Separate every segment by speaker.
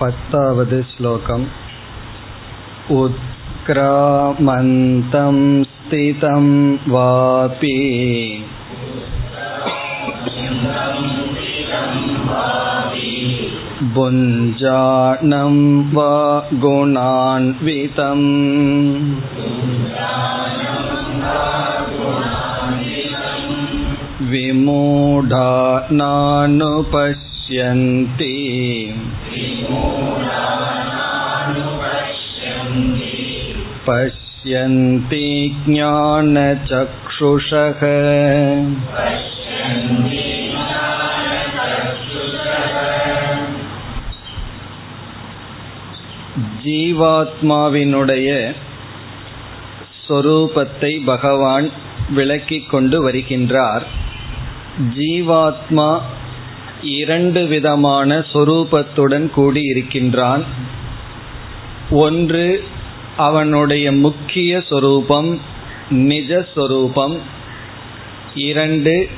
Speaker 1: पत्तावद् श्लोकम् उत्क्रामन्तं स्थितं वापि भुञ्जानं वा गुणान्वितम् विमूढा नानुपश्यन्ति पश्यन्ति ज्ञानचक्षुषः ஜீவாத்மாவினுடைய சொரூபத்தை பகவான் விளக்கிக் கொண்டு வருகின்றார் ஜீவாத்மா இரண்டு விதமான சொரூபத்துடன் கூடி இருக்கின்றான். ஒன்று அவனுடைய முக்கிய சொரூபம் நிஜஸ்வரூபம் இரண்டு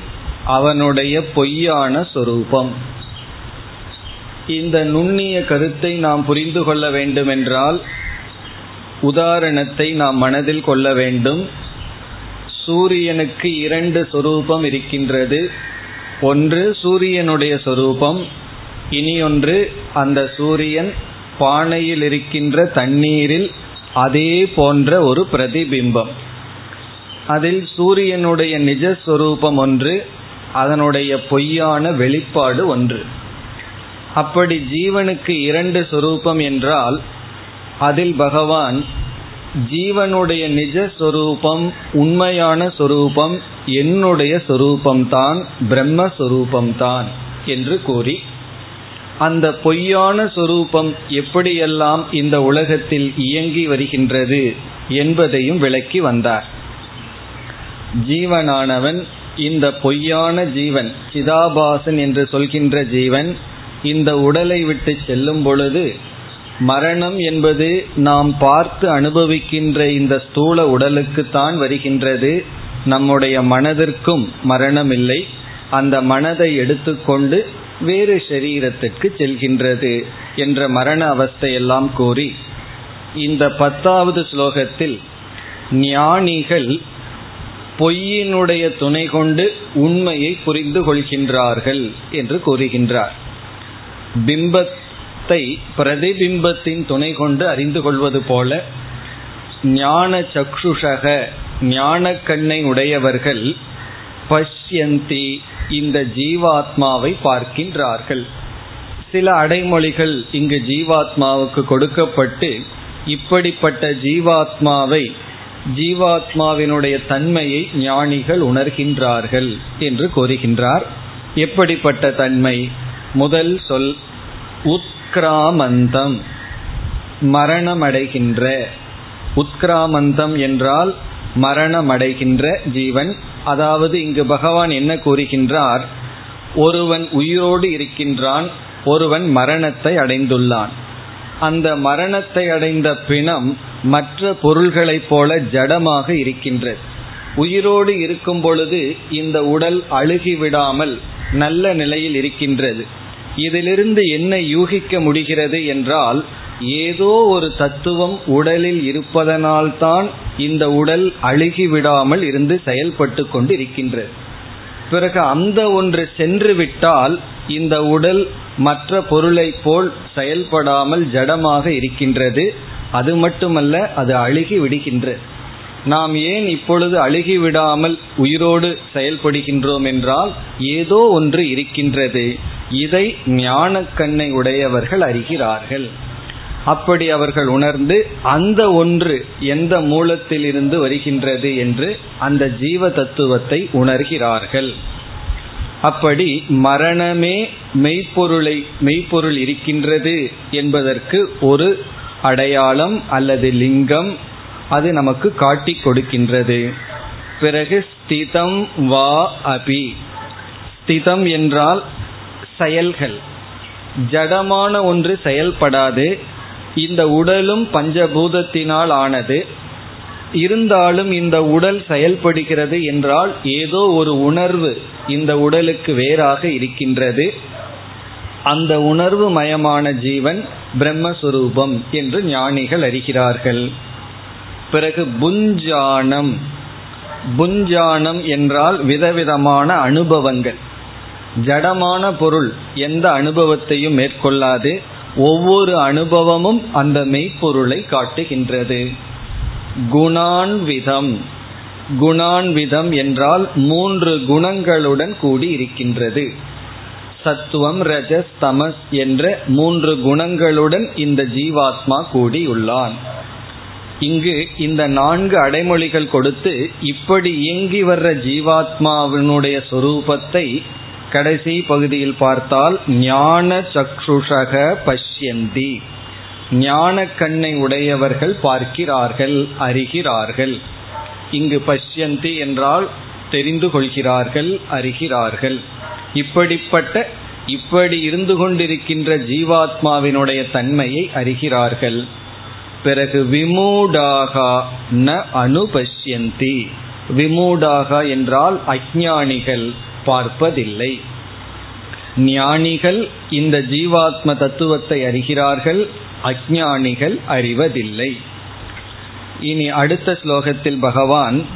Speaker 1: அவனுடைய பொய்யான சொரூபம். இந்த நுண்ணிய கருத்தை நாம் புரிந்து கொள்ள வேண்டுமென்றால் உதாரணத்தை நாம் மனதில் கொள்ள வேண்டும். சூரியனுக்கு இரண்டு சொரூபம் இருக்கின்றது. ஒன்று சூரியனுடைய சொரூபம் இனி ஒன்று அந்த சூரியன் பானையில் இருக்கின்ற தண்ணீரில் அதே போன்ற ஒரு பிரதிபிம்பம். அதில் சூரியனுடைய நிஜஸ்வரூபம் ஒன்று அதனுடைய பொய்யான வெளிப்பாடு ஒன்று. அப்படி ஜீவனுக்கு இரண்டு சொரூபம் என்றால் அதில் பகவான் ஜீவனுடைய நிஜஸ்வரூபம் உண்மையான சொரூபம் என்னுடைய சொரூபம்தான் பிரம்மஸ்வரூபம்தான் என்று கூறி அந்த பொய்யான சொரூபம் எப்படியெல்லாம் இந்த உலகத்தில் இயங்கி வருகின்றது என்பதையும் விளக்கி வந்தார். ஜீவனானவன் இந்த பொய்யான ஜீவன் சிதாபாசன் என்று சொல்கின்ற ஜீவன் இந்த உடலை விட்டு செல்லும் பொழுது மரணம் என்பது நாம் பார்த்து அனுபவிக்கின்ற இந்த ஸ்தூல உடலுக்குத்தான் வருகின்றது. நம்முடைய மனதிற்கும் மரணம் இல்லை அந்த மனதை எடுத்துக்கொண்டு வேறு சரீரத்திற்கு செல்கின்றது என்ற மரண அவஸ்தையெல்லாம் கூறி இந்த பத்தாவது ஸ்லோகத்தில் ஞானிகள் பொய்யினுடைய துணை கொண்டு உண்மையை புரிந்து கொள்கின்றார்கள் என்று கூறுகின்றார். பிம்பத்தை பிரதிபிம்பத்தின் துணை கொண்டு அறிந்து கொள்வது போல ஞான சக்ஷுஷக ஞான கண்ணை உடையவர்கள் பஷ்யந்தி இந்த ஜீவாத்மாவை பார்க்கின்றார்கள். சில அடைமொழிகள் இங்கு ஜீவாத்மாவுக்கு கொடுக்கப்பட்டு இப்படிப்பட்ட ஜீவாத்மாவை ஜீவாத்மாவினுடைய தன்மையை ஞானிகள் உணர்கின்றார்கள் என்று கூறுகின்றார். எப்படிப்பட்ட தன்மை? முதல் சொல் உத்கிராமந்தம் மரணமடைகின்ற. உத்கிராமந்தம் என்றால் மரணமடைகின்ற ஜீவன். அதாவது இங்கு பகவான் என்ன கூறுகின்றார்? ஒருவன் உயிரோடு இருக்கின்றான் ஒருவன் மரணத்தை அடைந்துள்ளான். அந்த மரணத்தை அடைந்த பிணம் மற்ற பொருள்களைப் போல ஜடமாக இருக்கின்றது. உயிரோடு இருக்கும் பொழுது இந்த உடல் அழுகிவிடாமல் நல்ல நிலையில் இருக்கின்றது. இதிலிருந்து என்ன யூகிக்க முடிகிறது என்றால் ஏதோ ஒரு தத்துவம் உடலில் இருப்பதனால்தான் இந்த உடல் அழுகி விடாமல் இருந்து செயல்பட்டு கொண்டு இருக்கின்றது பிறகு அந்த ஒன்று சென்று விட்டால் இந்த உடல் மற்ற பொருளை போல் செயல்படாமல் ஜடமாக இருக்கின்றது. அது மட்டுமல்ல அது அழுகி விடுகின்றது. நாம் ஏன் இப்பொழுது அழுகி விடாமல் உயிரோடு செயல்படுகின்றோம் என்றால் ஏதோ ஒன்று இருக்கின்றது. இதை ஞான கண்ணை உடையவர்கள் அறிகிறார்கள். அப்படி அவர்கள் உணர்ந்து அந்த ஒன்று எந்த மூலத்தில் இருந்து வருகின்றது என்று அந்த ஜீவ தத்துவத்தை உணர்கிறார்கள். அப்படி மரணமே மெய்ப்பொருளை மெய்ப்பொருள் இருக்கின்றது என்பதற்கு ஒரு அடையாளம் அல்லது லிங்கம் அது நமக்கு காட்டி கொடுக்கின்றது. பிறகு ஸ்திதம் வா அபி. ஸ்திதம் என்றால் செயல்கள். ஜடமான ஒன்று செயல்படாது. இந்த உடலும் பஞ்சபூதத்தினால் ஆனது. இருந்தாலும் இந்த உடல் செயல்படுகிறது என்றால் ஏதோ ஒரு உணர்வு இந்த உடலுக்கு வேறாக இருக்கின்றது. அந்த உணர்வு மயமான ஜீவன் பிரம்மஸ்வரூபம் என்று ஞானிகள் அறிகிறார்கள். பிறகு புஞ்சானம் புஞ்சானம் என்றால் விதவிதமான அனுபவங்கள். ஜடமான பொருள் எந்த அனுபவத்தையும் மேற்கொள்ளாது. ஒவ்வொரு அனுபவமும் அந்த மெய்ப்பொருளை காட்டுகின்றது. குணான்விதம் குணான்விதம் என்றால் மூன்று குணங்களுடன் கூடி இருக்கின்றது சத்துவம் ரஜஸ் தமஸ் என்ற மூன்று குணங்களுடன் இந்த ஜீவாத்மா கூடியுள்ளான். இங்கு இந்த நான்கு அடைமொழிகள் கொடுத்து இப்படி இயங்கி வர்ற ஜீவாத்மாவினுடைய சொரூபத்தை கடைசி பகுதியில் பார்த்தால் ஞான சக்ஷுஷக பஷ்யந்தி. ஞான கண்ணை உடையவர்கள் பார்க்கிறார்கள் அறிகிறார்கள். இங்கு பஷ்யந்தி என்றால் தெரிந்து கொள்கிறார்கள் அறிகிறார்கள். இப்படிப்பட்ட இப்படி இருந்து கொண்டிருக்கின்ற ஜீவாத்மாவினுடைய தன்மையை அறிகிறார்கள். பிறகு விமூடாக ந அனுபஷ்யந்தி. விமூடாக என்றால் அஜானிகள் பார்ப்பதில்லை. ஞானிகள் இந்த ஜீவாத்ம தத்துவத்தை அறிகிறார்கள் அஜானிகள் அறிவதில்லை. இனி அடுத்த ஸ்லோகத்தில் பகவான்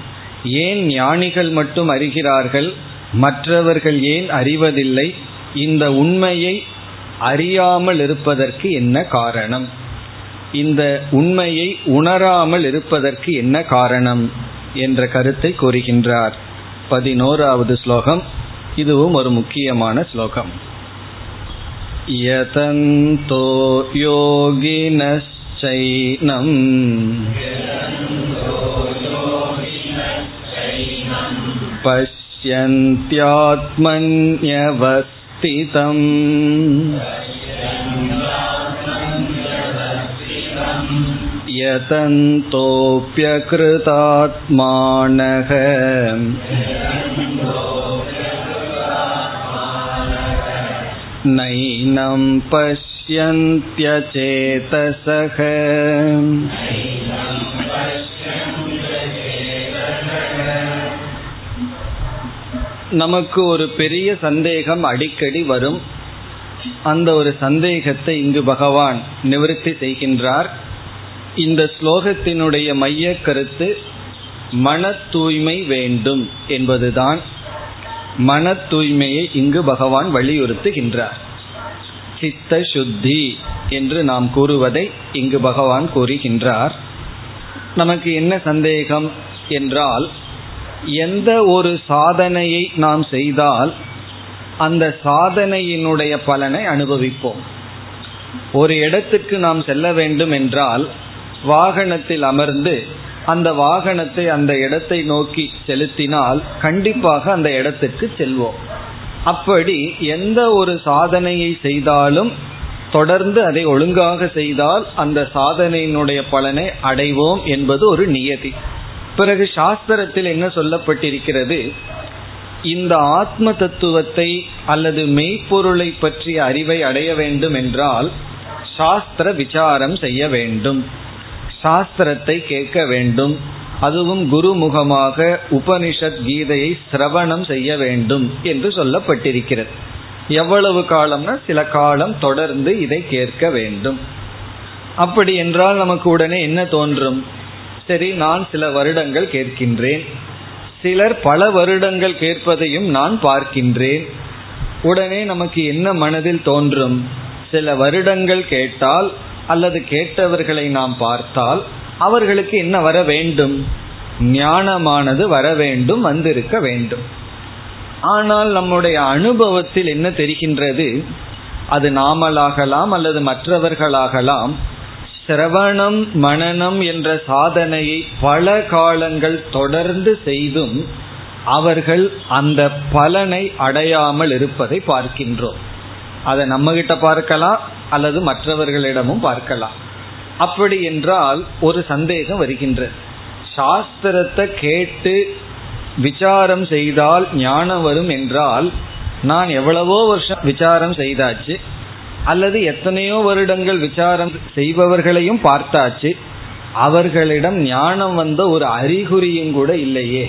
Speaker 1: ஏன் ஞானிகள் மட்டும் அறிகிறார்கள் மற்றவர்கள் ஏன் அறிவதில்லை இந்த உண்மையை அறியாமல் இருப்பதற்கு என்ன காரணம்? இந்த உண்மையை உணராமல் இருப்பதற்கு என்ன காரணம்? என்ற கருத்தை கூறுகின்றார். பதினோராவது ஸ்லோகம் இதுவும் ஒரு முக்கியமான ஸ்லோகம் யதந்தோ யோகினச்சைனம் पश्यन्त्यात्मन्यवस्थितम् यतन्तोऽप्यकृतात्मानः नैनं पश्यन्त्यचेतसः நமக்கு ஒரு பெரிய சந்தேகம் அடிக்கடி வரும் அந்த ஒரு சந்தேகத்தை இங்கு பகவான் நிவர்த்தி செய்கின்றார் இந்த ஸ்லோகத்தினுடைய மைய கருத்து மன தூய்மை வேண்டும் என்பதுதான் மன தூய்மையை இங்கு பகவான் வலியுறுத்துகின்றார். சித்த சுத்தி என்று நாம் கூறுவதை இங்கு பகவான் கூறுகின்றார். நமக்கு என்ன சந்தேகம் என்றால் எந்த ஒரு சாதனையை நாம் செய்தால் அந்த சாதனையினுடைய பலனை அனுபவிப்போம். ஒரு இடத்துக்கு நாம் செல்ல வேண்டும் என்றால் வாகனத்தில் அமர்ந்து அந்த வாகனத்தை அந்த இடத்தை நோக்கி செலுத்தினால் கண்டிப்பாக அந்த இடத்துக்கு செல்வோம். அப்படி எந்த ஒரு சாதனையை செய்தாலும் தொடர்ந்து அதை ஒழுங்காக செய்தால் அந்த சாதனையினுடைய பலனை அடைவோம் என்பது ஒரு நியதி. பிறகு சாஸ்திரத்தில் என்ன சொல்லப்பட்டிருக்கிறது? இந்த ஆத்ம தத்துவத்தை அல்லது மெய்ப்பொருளை பற்றிய அறிவை அடைய வேண்டும் என்றால் சாஸ்திர விசாரம் செய்ய வேண்டும். சாஸ்திரத்தை கேட்க வேண்டும். அதுவும் குருமுகமாக உபனிஷத் கீதையை சிரவணம் செய்ய வேண்டும் என்று சொல்லப்பட்டிருக்கிறது. எவ்வளவு காலம்னா சில காலம் தொடர்ந்து இதை கேட்க வேண்டும். அப்படி என்றால் நமக்கு உடனே என்ன தோன்றும்? சரி நான் சில வருடங்கள் கேட்கின்றேன். சிலர் பல வருடங்கள் கேட்பதையும் நான் பார்க்கின்றேன். உடனே நமக்கு என்ன மனதில் தோன்றும்? சில வருடங்கள் கேட்டால் அல்லது கேட்டவர்களை நாம் பார்த்தால் அவர்களுக்கு என்ன வர வேண்டும்? ஞானமானது வர வேண்டும் வந்திருக்க வேண்டும். ஆனால் நம்முடைய அனுபவத்தில் என்ன தெரிகின்றது? அது நாமளாகலாம் அல்லது மற்றவர்களாகலாம். சிரவணம் மனநம் என்ற சாதனையை பல காலங்கள் தொடர்ந்து செய்தும் அவர்கள் அந்த பலனை அடையாமல் இருப்பதை பார்க்கின்றோம். அதை நம்மகிட்ட பார்க்கலாம் அல்லது மற்றவர்களிடமும் பார்க்கலாம். அப்படி என்றால் ஒரு சந்தேகம் வருகின்றது சாஸ்திரத்தை கேட்டு விசாரம் செய்தால் ஞானம் வரும் என்றால் நான் எவ்வளவோ வருஷம் விசாரம் செய்தாச்சு அல்லது எத்தனையோ வருடங்கள் விசாரம் செய்பவர்களையும் பார்த்தாச்சு அவர்களிடம் ஞானம் வந்த ஒரு அறிகுறியும் கூட இல்லையே.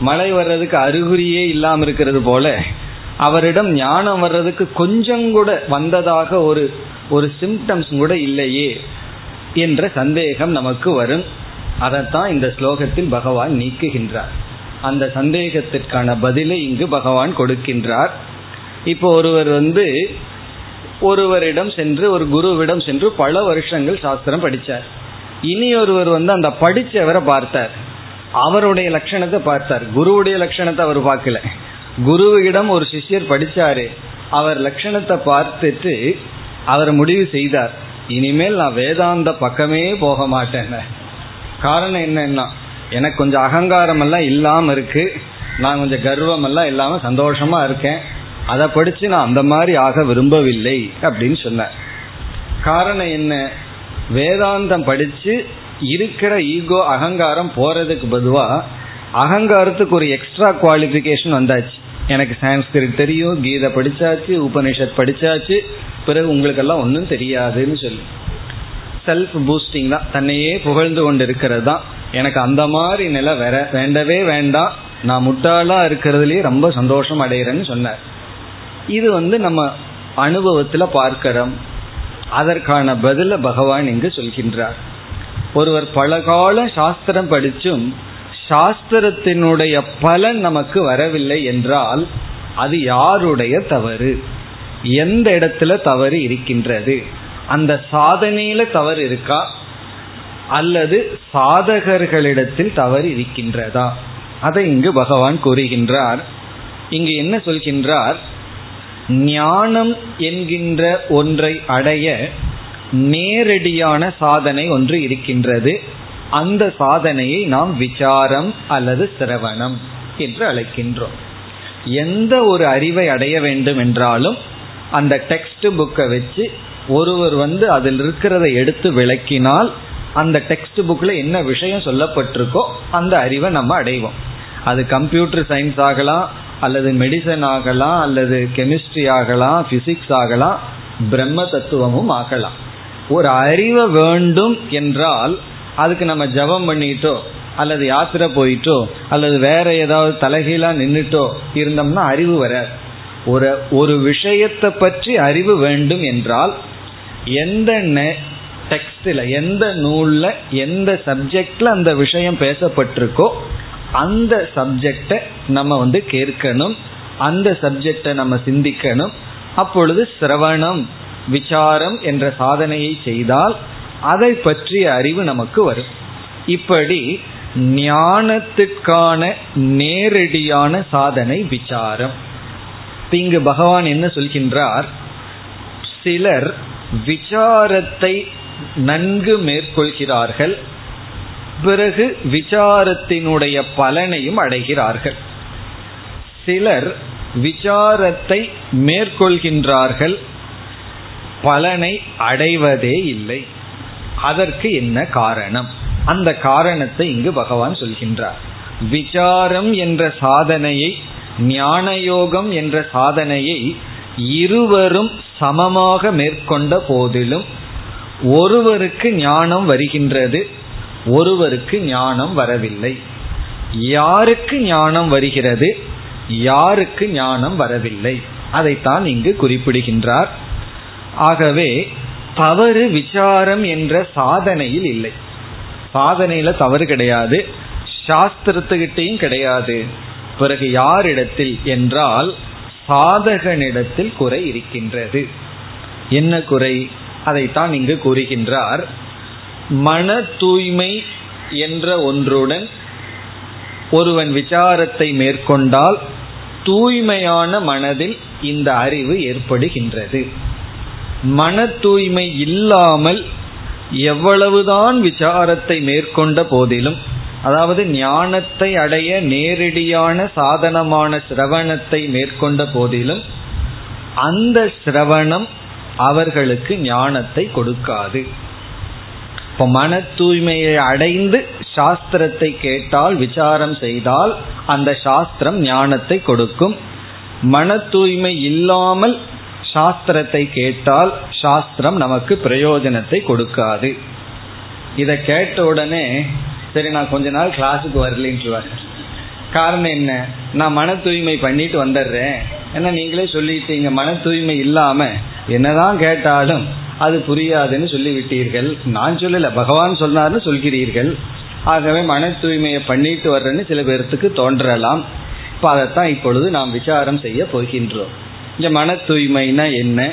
Speaker 1: மழை வர்றதுக்கு அறிகுறியே இல்லாமல் இருக்கிறது போல அவரிடம் ஞானம் வர்றதுக்கு கொஞ்சம் கூட வந்ததாக ஒரு ஒரு சிம்டம்ஸ் கூட இல்லையே என்ற சந்தேகம் நமக்கு வரும். அதைத்தான் இந்த ஸ்லோகத்தில் பகவான் நீக்குகின்றார். அந்த சந்தேகத்திற்கான பதிலை இங்கு பகவான் கொடுக்கின்றார். இப்போ ஒருவர் வந்து ஒருவரிடம் சென்று ஒரு குருவிடம் சென்று பல வருஷங்கள் சாஸ்திரம் படித்தார் இனி ஒருவர் வந்து அந்த படித்தவரை பார்த்தார். அவருடைய லட்சணத்தை பார்த்தார். குருவுடைய லட்சணத்தை அவர் பார்க்கல. குருவிடம் ஒரு சிஷ்யர் படிச்சாரு அவர் லட்சணத்தை பார்த்துட்டு அவர் முடிவு செய்தார். இனிமேல் நான் வேதாந்த பக்கமே போக மாட்டேன். காரணம் என்னன்னா எனக்கு கொஞ்சம் அகங்காரம் எல்லாம் இல்லாம இருக்கு. நான் கொஞ்சம் கர்வம் எல்லாம் இல்லாம சந்தோஷமா இருக்கேன். அதை படிச்சு நான் அந்த மாதிரி ஆக விரும்பவில்லை அப்படின்னு சொன்னார். காரணம் என்ன? வேதாந்தம் படிச்சு இருக்கிற ஈகோ அகங்காரம் போறதுக்கு பதுவா அகங்காரத்துக்கு ஒரு எக்ஸ்ட்ரா குவாலிபிகேஷன் வந்தாச்சு. எனக்கு சான்ஸ்கிரிட் தெரியும் கீதை படிச்சாச்சு உபனிஷத் படிச்சாச்சு பிறகு உங்களுக்கெல்லாம் ஒன்றும் தெரியாதுன்னு சொல்லி. செல்ஃப் பூஸ்டிங் தான். தன்னையே புகழ்ந்து கொண்டு இருக்கிறது தான். எனக்கு அந்த மாதிரி நிலை வேற வேண்டவே வேண்டாம் நான் முட்டாளா இருக்கிறதுலயே ரொம்ப சந்தோஷம் அடைகிறேன்னு சொன்னார். இது வந்து நம்ம அனுபவத்துல பார்க்கிறோம். அதற்கான பதில பகவான் இங்கு சொல்கின்றார். ஒருவர் பல கால சாஸ்திரம் படிச்சும் சாஸ்திரத்தினுடைய பலன் நமக்கு வரவில்லை என்றால் அது யாருடைய தவறு? எந்த இடத்துல தவறு இருக்கின்றது? அந்த சாதனையில தவறு இருக்கா? அல்லது சாதகர்களிடத்தில் தவறு இருக்கின்றதா? அதை இங்கு பகவான் கூறுகின்றார். இங்கு என்ன சொல்கின்றார்? ஞானம் என்கின்ற ஒன்றை அடைய நேரடியான சாதனை ஒன்று இருக்கின்றது. அந்த சாதனையை நாம் விசாரம் அல்லது சிரவணம் என்று அழைக்கின்றோம். எந்த ஒரு அறிவை அடைய வேண்டும் என்றாலும் அந்த டெக்ஸ்ட் புக்கை வச்சு ஒருவர் வந்து அதில் இருக்கிறத எடுத்து விளக்கினால் அந்த டெக்ஸ்ட் புக்கில் என்ன விஷயம் சொல்லப்பட்டிருக்கோ அந்த அறிவை நம்ம அடைவோம். அது கம்ப்யூட்டர் சயின்ஸ் ஆகலாம் அல்லது மெடிசன் ஆகலாம் அல்லது கெமிஸ்ட்ரி ஆகலாம் பிசிக்ஸ் ஆகலாம் பிரம்ம தத்துவமும் ஆகலாம். ஒரு அறிவை வேண்டும் என்றால் அதுக்கு நம்ம ஜபம் பண்ணிட்டோ அல்லது யாத்திரை போயிட்டோ அல்லது வேற ஏதாவது தலைகீழா நின்றுட்டோ இருந்தோம்னா அறிவு வராது. ஒரு ஒரு விஷயத்தை பற்றி அறிவு வேண்டும் என்றால் எந்த டெக்ஸ்டில் எந்த நூலில் எந்த சப்ஜெக்டில் அந்த விஷயம் பேசப்பட்டிருக்கோ அந்த சப்ஜெக்டை நம்ம வந்து கேட்கணும் அந்த சப்ஜெக்டை நம்ம சிந்திக்கணும். அப்பொழுது சிரவணம் விசாரம் என்ற சாதனையை செய்தால் அதை பற்றிய அறிவு நமக்கு வரும். இப்படி ஞானத்துக்கான நேரடியான சாதனை விசாரம். இங்கு பகவான் என்ன சொல்கின்றார்? சிலர் விசாரத்தை நன்கு மேற்கொள்கிறார்கள் பிறகு விசாரத்தினுடைய பலனையும் அடைகிறார்கள். சிலர் விசாரத்தை மேற்கொள்கின்றார்கள் பலனை அடைவதே இல்லை. அதற்கு என்ன காரணம்? அந்த காரணத்தை இங்கு பகவான் சொல்கின்றார். விசாரம் என்ற சாதனையை ஞானயோகம் என்ற சாதனையை இருவரும் சமமாக மேற்கொண்ட போதிலும் ஒருவருக்கு ஞானம் வருகின்றது ஒருவருக்கு ஞானம் வரவில்லை. யாருக்கு ஞானம் வருகிறது யாருக்கு ஞானம் வரவில்லை? அதைத்தான் இங்கு குறிப்பிடுகின்றார். ஆகவே தவறு விசாரம் என்ற சாதனையில் இல்லை. சாதனையில தவறு கிடையாது. சாஸ்திரத்துக்கிட்டையும் கிடையாது. பிறகு யாரிடத்தில் என்றால் சாதகனிடத்தில் குறை இருக்கின்றது. என்ன குறை? அதைத்தான் இங்கு கூறுகின்றார். மன தூய்மை என்ற ஒன்றுடன் ஒருவன் விசாரத்தை மேற்கொண்டால் தூய்மையான மனதில் இந்த அறிவு ஏற்படுகின்றது. மன தூய்மை இல்லாமல் எவ்வளவுதான் விசாரத்தை மேற்கொண்ட போதிலும் அதாவது ஞானத்தை அடைய நேரடியான சாதனமான சிரவணத்தை மேற்கொண்ட போதிலும் அந்த சிரவணம் அவர்களுக்கு ஞானத்தை கொடுக்காது. இப்ப மன தூய்மையை அடைந்து சாஸ்திரத்தை கேட்டால் விசாரம் செய்தால் அந்த சாஸ்திரம் ஞானத்தை கொடுக்கும். மன தூய்மை இல்லாமல் சாஸ்திரத்தை கேட்டால் சாஸ்திரம் நமக்கு பிரயோஜனத்தை கொடுக்காது. இதை கேட்ட உடனே சரி நான் கொஞ்ச நாள் கிளாஸுக்கு வரலன்ட்டுவார் காரணம் என்ன? நான் மன தூய்மை பண்ணிட்டு வந்துடுறேன். ஏன்னா நீங்களே சொல்லிட்டீங்க மன தூய்மை இல்லாம என்னதான் கேட்டாலும் அது புரியாதுன்னு சொல்லிவிட்டீர்கள். நான் சொல்லல பகவான் சொன்னார்னு சொல்கிறீர்கள். ஆகவே மன தூய்மையை பண்ணிட்டு வர்றேன்னு சில பேர்த்துக்கு தோன்றலாம். இப்போ அதைத்தான் இப்பொழுது நாம் விசாரம் செய்ய போகின்றோம். இந்த மன தூய்மைனா என்ன?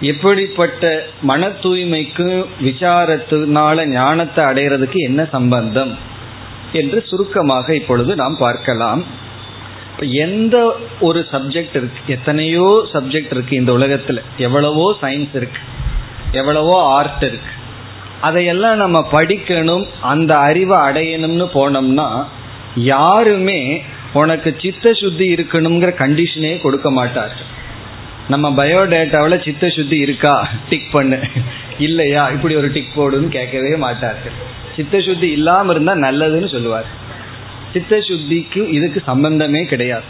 Speaker 1: எப்படிப்பட்ட மன தூய்மைக்கு விசாரத்தினால ஞானத்தை அடைகிறதுக்கு என்ன சம்பந்தம்? என்று சுருக்கமாக இப்பொழுது நாம் பார்க்கலாம். எந்த ஒரு சப்ஜெக்ட் இருக்கு? எத்தனையோ சப்ஜெக்ட் இருக்கு இந்த உலகத்துல. எவ்வளவோ சயின்ஸ் இருக்கு. எவ்வளவோ ஆர்ட் இருக்கு. அதையெல்லாம் நம்ம படிக்கணும் அந்த அறிவை அடையணும்னு போனோம்னா யாருமே உனக்கு சித்த சுத்தி இருக்கணுங்கிற கண்டிஷனே கொடுக்க மாட்டார்கள். நம்ம பயோடேட்டாவில் சித்த சுத்தி இருக்கா? டிக் பண்ணு. இல்லையா? இப்படி ஒரு டிக் போடுன்னு கேட்கவே மாட்டார்கள். சித்த சுத்தி இல்லாமல் இருந்தால் நல்லதுன்னு சொல்லுவார். சித்த சுத்திக்கு இதுக்கு சம்பந்தமே கிடையாது.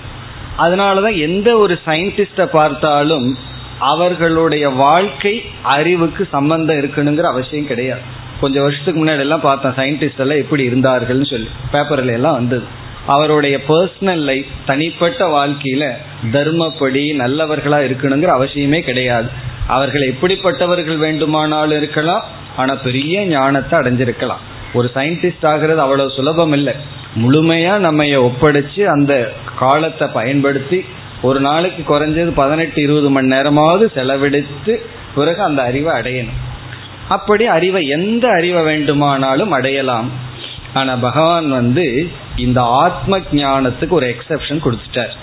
Speaker 1: அதனால தான் எந்த ஒரு சயின்டிஸ்டை பார்த்தாலும் அவர்களுடைய வாழ்க்கை அறிவுக்கு சம்பந்தம் இருக்கணுங்கிற அவசியம் கிடையாது. கொஞ்சம் வருஷத்துக்கு முன்னாடி எல்லாம் பார்த்தேன் சயின்டிஸ்ட் எல்லாம் எப்படி இருந்தார்கள்னு சொல்லி. பேப்பர்ல எல்லாம் வந்தது. அவருடைய பர்சனல் லைஃப் தனிப்பட்ட வாழ்க்கையில தர்மப்படி நல்லவர்களா இருக்கணுங்கிற அவசியமே கிடையாது. அவர்கள் எப்படிப்பட்டவர்கள் வேண்டுமானாலும் இருக்கலாம் ஆனா பெரிய ஞானத்தை அடைஞ்சிருக்கலாம். ஒரு சயின்டிஸ்ட் ஆகிறது அவ்வளவு சுலபம் இல்லை. முழுமையா நம்ம ஒப்படைச்சு அந்த காலத்தை பயன்படுத்தி ஒரு நாளைக்கு குறைஞ்சது பதினெட்டு இருபது மணி நேரமாவது செலவழித்து பிறகு அந்த அறிவை அடையணும். அப்படி அறிவை எந்த அறிவை வேண்டுமானாலும் அடையலாம். ஆனா பகவான் வந்து இந்த ஆத்ம ஞானத்துக்கு ஒரு எக்ஸப்ஷன் கொடுத்துட்டார்.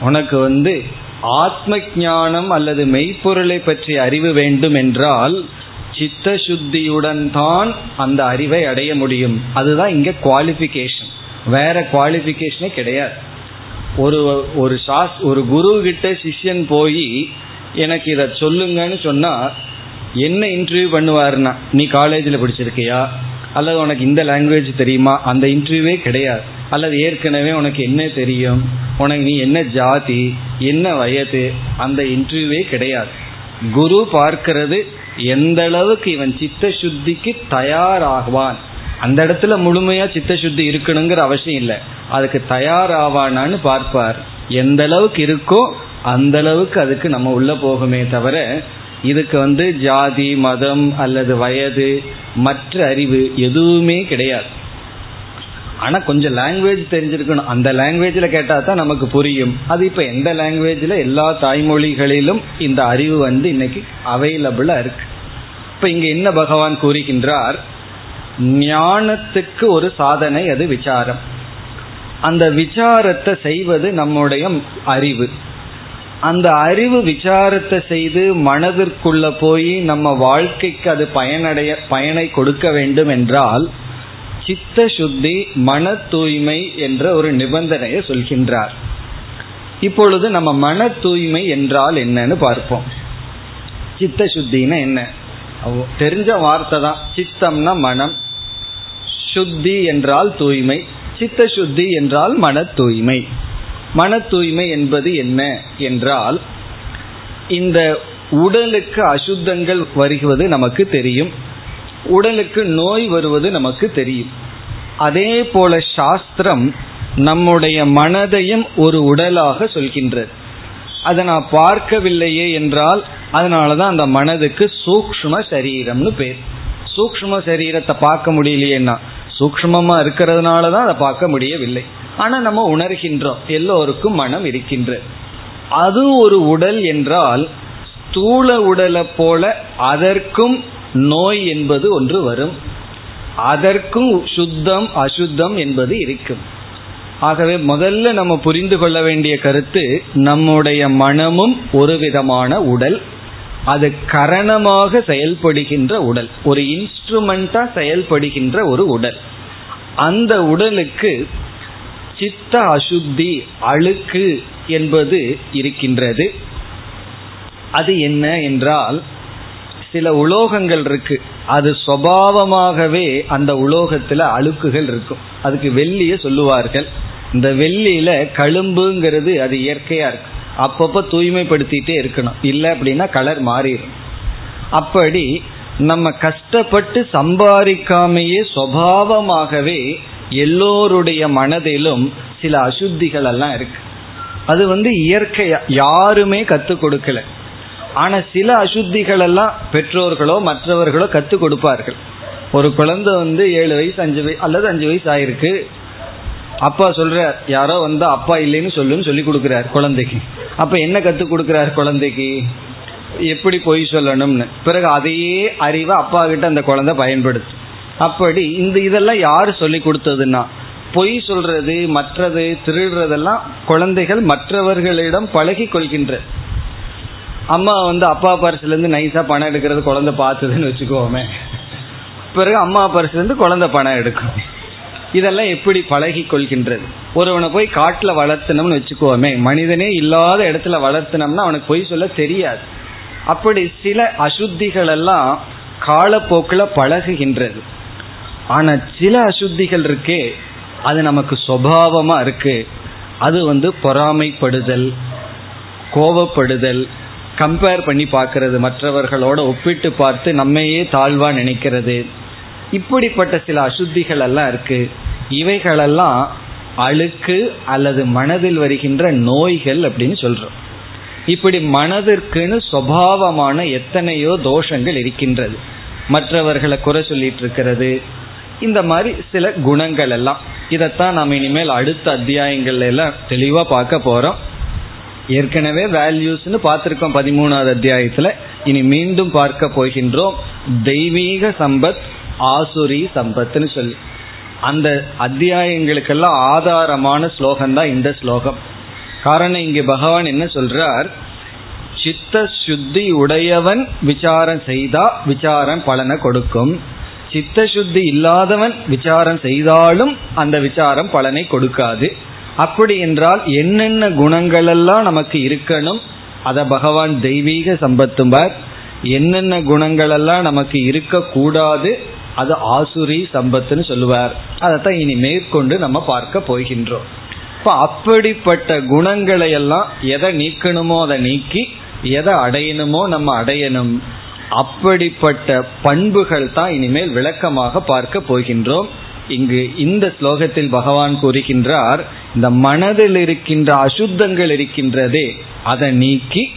Speaker 1: உனக்கு வந்து ஆத்ம ஞானம் அல்லது மெய்ப்பொருளை பற்றி அறிவு வேண்டும் என்றால் சித்த சுத்தியுடன் தான் அந்த அறிவை அடைய முடியும். அதுதான் இங்க குவாலிபிகேஷன் வேற குவாலிபிகேஷனே கிடையாது. ஒரு ஒரு சாஸ் ஒரு குரு கிட்ட சிஷ்யன் போய் எனக்கு இதை சொல்லுங்கன்னு சொன்னா என்ன இன்டர்வியூ பண்ணுவாருன்னா நீ காலேஜில் படிச்சிருக்கியா? அல்லது உனக்கு இந்த லாங்குவேஜ் தெரியுமா? அந்த இன்டர்வியூவே கிடையாது. அல்லது ஏற்கனவே உனக்கு என்ன தெரியும்? உனக்கு நீ என்ன ஜாதி? என்ன வயது? அந்த இன்டர்வியூவே கிடையாது. குரு பார்க்கிறது எந்த அளவுக்கு இவன் சித்த சுத்திக்கு தயாராகுவான். அந்த இடத்துல முழுமையா சித்த சுத்தி இருக்கணுங்கிற அவசியம் இல்லை. அதுக்கு தயாராவானான்னு பார்ப்பார். எந்த அளவுக்கு இருக்கோ அந்த அளவுக்கு அதுக்கு நம்ம உள்ள போகுமே தவிர இதுக்கு வந்து ஜாதி மதம் அல்லது வயது மற்ற அறிவு எதுவுமே கிடையாது. ஆனால் கொஞ்சம் லாங்குவேஜ் தெரிஞ்சிருக்கணும். அந்த லாங்குவேஜில் கேட்டால் தான் நமக்கு புரியும். அது இப்போ எந்த லாங்குவேஜில் எல்லா தாய்மொழிகளிலும் இந்த அறிவு வந்து இன்னைக்கு அவைலபிளாக இருக்கு. இப்போ இங்கே என்ன பகவான் கூறுகின்றார்? ஞானத்துக்கு ஒரு சாதனை அது விசாரம். அந்த விசாரத்தை செய்வது நம்முடைய அறிவு. அந்த அறிவு விசாரத்தை செய்து மனதிற்குள்ள போய் நம்ம வாழ்க்கைக்கு அது பயனடைய பயனை கொடுக்க வேண்டும் என்றால் சித்த சுத்தி மன தூய்மை என்ற ஒரு நிபந்தனையை சொல்கின்றார். இப்பொழுது நம்ம மன தூய்மை என்றால் என்னன்னு பார்ப்போம். சித்த சுத்தினா என்ன? தெரிஞ்ச வார்த்தை தான். சித்தம்னா மனம். சுத்தி என்றால் தூய்மை. சித்த சுத்தி என்றால் மன தூய்மை. மன தூய்மை என்பது என்ன என்றால் இந்த உடலுக்கு அசுத்தங்கள் வருவது நமக்கு தெரியும். உடலுக்கு நோய் வருவது நமக்கு தெரியும். அதே போல சாஸ்திரம் நம்முடைய மனதையும் ஒரு உடலாக சொல்கின்றது. அதை நான் பார்க்கவில்லையே என்றால் அதனாலதான் அந்த மனதுக்கு சூக்ம சரீரம்னு பேர். சூக்ம சரீரத்தை பார்க்க முடியலையேன்னா சூக்மமாக இருக்கிறதுனால தான் அதை பார்க்க முடியவில்லை. ஆனா நம்ம உணர்கின்றோம். எல்லோருக்கும் மனம் இருக்கின்ற. அது ஒரு உடல் என்றால் ஸ்தூல உடலை போல அதற்கும் நோய் என்பது ஒன்று வரும். அதற்கும் சுத்தம் அசுத்தம் என்பது இருக்கும். ஆகவே முதல்ல நம்ம புரிந்து கொள்ள வேண்டிய கருத்து நம்முடைய மனமும் ஒரு விதமான உடல் அது கரணமாக செயல்படுகின்ற உடல் ஒரு இன்ஸ்ட்ருமெண்டா செயல்படுகின்ற ஒரு உடல். அந்த உடலுக்கு சித்த அசுத்தி அழுக்கு என்பது இருக்கின்றது. அது என்ன என்றால் சில உலோகங்கள் இருக்கு. அது சுவாவமாகவே அந்த உலோகத்துல அழுக்குகள் இருக்கும். அதுக்கு வெள்ளிய சொல்லுவார்கள். இந்த வெள்ளியில கழும்புங்கிறது அது இயற்கையா இருக்கு. அப்பப்போ தூய்மைப்படுத்திட்டே இருக்கணும். இல்லை அப்படின்னா கலர் மாறிடும். அப்படி நம்ம கஷ்டப்பட்டு சம்பாதிக்காமையே சுவாவமாகவே எல்லோருடைய மனதிலும் சில அசுத்திகள் எல்லாம் இருக்கு. அது வந்து இயற்கையா யாருமே கற்றுக் கொடுக்கல. ஆனா சில அசுத்திகள் எல்லாம் பெற்றோர்களோ மற்றவர்களோ கற்றுக் கொடுப்பார்கள். ஒரு குழந்தை வந்து ஏழு வயசு அஞ்சு வயசு அல்லது அஞ்சு வயசு ஆயிருக்கு. அப்பா சொல்றார் யாரோ வந்து அப்பா இல்லைன்னு சொல்லுன்னு சொல்லி கொடுக்குறாரு குழந்தைக்கு. அப்ப என்ன கற்றுக் கொடுக்குறாரு குழந்தைக்கு? எப்படி பொய் சொல்லணும்னு. பிறகு அதையே அறிவை அப்பா கிட்ட அந்த குழந்தை பயன்படுத்து அப்படி இந்த இதெல்லாம் யாரு சொல்லி கொடுத்ததுன்னா பொய் சொல்றது மற்றது திருடுறதெல்லாம் குழந்தைகள் மற்றவர்களிடம் பழகி கொள்கின்ற. அம்மா வந்து அப்பா பரிசுல இருந்து நைஸா பணம் எடுக்கிறது குழந்தை பார்த்ததுன்னு வச்சுக்கோமே. பிறகு அம்மா பரிசுல இருந்து குழந்தை பணம் எடுக்கும். இதெல்லாம் எப்படி பழகி கொள்கின்றது? ஒருவனை போய் காட்டில் வளர்த்தனம்னு வச்சுக்கோமே. மனிதனே இல்லாத இடத்துல வளர்த்தனம்னா அவனுக்கு பொய் சொல்ல தெரியாது. அப்படி சில அசுத்திகள் எல்லாம் காலப்போக்கில் பழகுகின்றது. ஆனா சில அசுத்திகள் இருக்கே அது நமக்கு சுவாவமா இருக்கு. அது வந்து பொறாமைப்படுதல் கோவப்படுதல் கம்பேர் பண்ணி பார்க்கறது மற்றவர்களோட ஒப்பிட்டு பார்த்து நம்மையே தாழ்வா நினைக்கிறது. இப்படிப்பட்ட சில அசுத்திகள் எல்லாம் இருக்கு. இவைகளெல்லாம் அழுக்கு அல்லது மனதில் வருகின்ற நோய்கள் அப்படின்னு சொல்றோம். இப்படி மனதிற்குன்னு சுவாவமான எத்தனையோ தோஷங்கள் இருக்கின்றது. மற்றவர்களை குறை சொல்லிட்டு இருக்கிறது இந்த மாதிரி சில குணங்கள் எல்லாம் இதைத்தான் நாம் இனிமேல் அடுத்த அத்தியாயங்கள்ல எல்லாம் தெளிவா பார்க்க போறோம். ஏற்கனவே வேல்யூஸ்னு பார்த்துருக்கோம் பதிமூணாவது அத்தியாயத்துல. இனி மீண்டும் பார்க்க போகின்றோம். தெய்வீக சம்பத் ஆசுரி சம்பத்னு சொல்லி. அந்த அத்தியாயங்களுக்கெல்லாம் ஆதாரமான ஸ்லோகம் தான் இந்த ஸ்லோகம். காரணம் இங்கே பகவான் என்ன சொல்றார்? சித்த சுத்தி உடையவன் விசாரம் செய்தா விசாரம் பலனை கொடுக்கும். சித்த சுத்தி இல்லாதவன் விசாரம் செய்தாலும் அந்த விசாரம் பலனை கொடுக்காது. அப்படி என்றால் என்னென்ன குணங்கள் எல்லாம் நமக்கு இருக்கணும் அத பகவான் தெய்வீக சம்பத்தும்பார். என்னென்ன குணங்கள் எல்லாம் நமக்கு இருக்கக்கூடாது அது ஆசுரி சம்பத்துன்னு சொல்லுவார். அதைத்தான் இனி மேற்கொண்டு நம்ம பார்க்க போகின்றோம். இப்ப அப்படிப்பட்ட குணங்களை எல்லாம் எதை நீக்கணுமோ அதை நீக்கி எதை அடையணுமோ நம்ம அடையணும். அப்படிப்பட்ட பண்புகள் தான் இனிமேல் விளக்கமாக பார்க்க போகின்றோம். இங்கு இந்த ஸ்லோகத்தில் பகவான் கூறுகின்றார் இந்த மனதில் இருக்கின்ற அசுத்தங்கள் இருக்கின்றதே அதை நீக்கி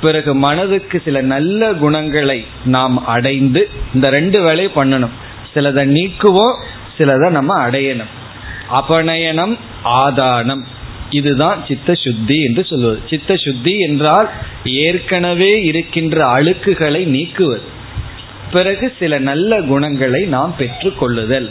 Speaker 1: பிறகு மனதுக்கு சில நல்ல குணங்களை நாம் அடைந்து இந்த ரெண்டு வேலையை பண்ணணும். சிலதை நீக்குவோம் சிலதை நம்ம அடையணும். அபநயனம் ஆதானம். இதுதான் சித்த சுத்தி என்று சொல்வது. சித்த சுத்தி என்றால் ஏற்கனவே இருக்கின்ற அழுக்குகளை நீக்குவது. பிறகு சில நல்ல குணங்களை நாம் பெற்றுக்கொள்ளுதல்.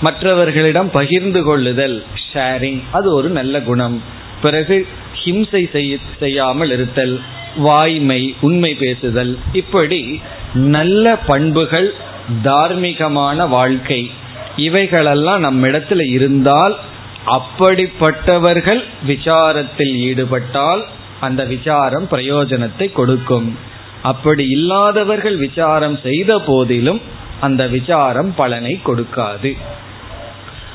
Speaker 1: மற்றவர்களிடம் பகிர்ந்து கொள்ளுதல் ஷேரிங் அது ஒரு நல்ல குணம். பிறகு ஹிம்சை செய்யாமல் இருத்தல் வாய்மை உண்மை பேசுதல். இப்படி நல்ல பண்புகள் தார்மீகமான வாழ்க்கை இவைகளெல்லாம் நம்மிடத்தில் இருந்தால் அப்படிப்பட்டவர்கள் விசாரத்தில் ஈடுபட்டால் அந்த விசாரம் பிரயோஜனத்தை கொடுக்கும். அப்படி இல்லாதவர்கள் விசாரம் செய்த போதிலும் அந்த விசாரம் பலனை கொடுக்காது.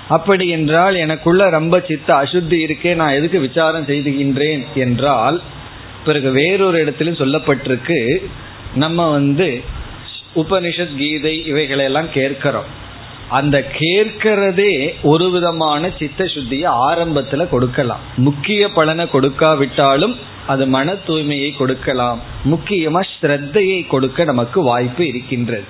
Speaker 1: அப்படி என்றால் எனக்குள்ள ரொம்ப சித்த அசுத்தி இருக்கே நான் எதுக்கு விசாரம் செய்துகின்றேன் என்றால் பிறகு வேறொரு இடத்திலும் சொல்லப்பட்டிருக்கு நம்ம வந்து உபனிஷத் கீதை இவைகளெல்லாம் கேட்கிறோம். அந்த கேட்கிறதே ஒரு விதமான சித்த சுத்தியை ஆரம்பத்துல கொடுக்கலாம். முக்கிய பலனை கொடுக்காவிட்டாலும் அது மன தூய்மையை கொடுக்கலாம். முக்கியமா ஸ்ரத்தையை கொடுக்க நமக்கு வாய்ப்பு இருக்கின்றது.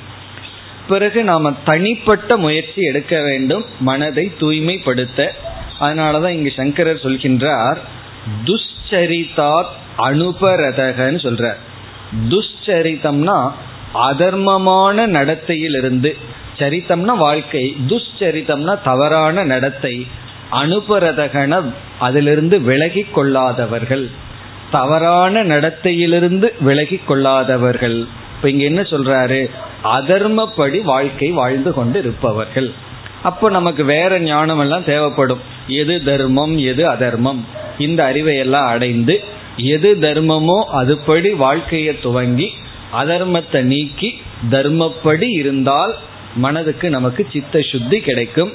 Speaker 1: பிறகு நாம தனிப்பட்ட முயற்சி எடுக்க வேண்டும். மனதை தூய்மைப்படுத்த. அதனாலதான் இங்கு சங்கரர் சொல்கின்றார் துஷ்சரிதாத் அனுபரதகன்னு சொல்றார். துஷ்சரிதம்னா அதர்மமான நடத்தையிலிருந்து சரித்தம்னா வாழ்க்கை துஷ்சரித்தம்னா தவறான நடத்தை அனுபரதகன அதிலிருந்து விலகி கொள்ளாதவர்கள் தவறான நடத்தையிலிருந்து விலகி கொள்ளாதவர்கள். இப்ப இங்க என்ன சொல்றாரு? அதர்மப்படி வாழ்க்கை வாழ்ந்து கொண்டு இருப்பவர்கள் அப்போ நமக்கு வேற ஞானம் எல்லாம் தேவைப்படும். எது தர்மம் எது அதர்மம்? இந்த அறிவை எல்லாம் அடைந்து எது தர்மமோ அதுபடி வாழ்க்கையை துவங்கி அதர்மத்தை நீக்கி தர்மப்படி இருந்தால் மனதுக்கு நமக்கு சித்த சுத்தி கிடைக்கும்.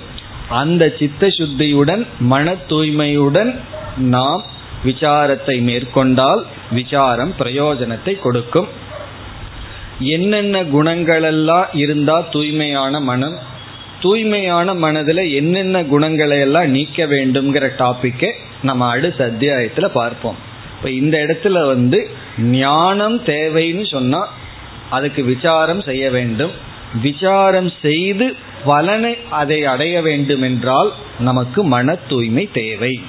Speaker 1: அந்த சித்த சுத்தியுடன் மன தூய்மையுடன் நாம் விசாரத்தை மேற்கொண்டால் விசாரம் பிரயோஜனத்தை கொடுக்கும். என்னென்ன குணங்களெல்லாம் இருந்தா தூய்மையான மனம் தூய்மையான மனதில் என்னென்ன குணங்களை எல்லாம் நீக்க வேண்டும்ங்கிற டாப்பிக்கை நம்ம அடுத்த அத்தியாயத்தில் பார்ப்போம். இப்போ இந்த இடத்துல வந்து ஞானம் தேவைன்னு சொன்னால் அதுக்கு விசாரம் செய்ய வேண்டும். விசாரம் செய்து பலனை அதை அடைய வேண்டும் என்றால் நமக்கு மன தூய்மை தேவை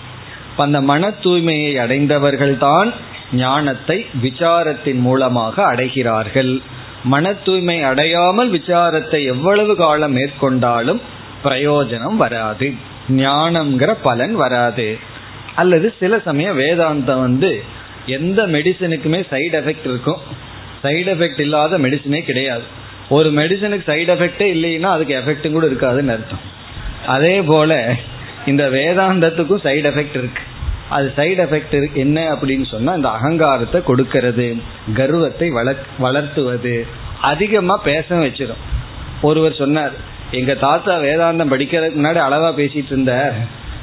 Speaker 1: அந்த மன தூய்மையை அடைந்தவர்கள்தான் ஞானத்தை விசாரத்தின் மூலமாக அடைகிறார்கள். மன தூய்மை அடையாமல் விசாரத்தை எவ்வளவு காலம் மேற்கொண்டாலும் பிரயோஜனம் வராது. ஞானம்ங்கிற பலன் வராது. அல்லது சில சமயம் வேதாந்தம் வந்து எந்த மெடிசனுக்குமே சைடு எஃபெக்ட் இருக்கும். சைடு எஃபெக்ட் இல்லாத மெடிசனே கிடையாது. ஒரு மெடிசனுக்கு சைடு எஃபெக்டே இல்லைன்னா அதுக்கு எஃபெக்டும் கூட இருக்காதுன்னு அர்த்தம். அதே போல இந்த வேதாந்தத்துக்கும் சைடு எஃபெக்ட் இருக்கு. அது சைடு எஃபெக்ட் என்ன அப்படின்னு சொன்னா இந்த அகங்காரத்தை கொடுக்கறது கர்வத்தை வளர்த்துவது அதிகமா பேச வச்சிடும் ஒருவர் சொன்னார் எங்க தாத்தா வேதாந்தம் படிக்கிறதுக்கு முன்னாடி அளவா பேசிட்டு இருந்தார்.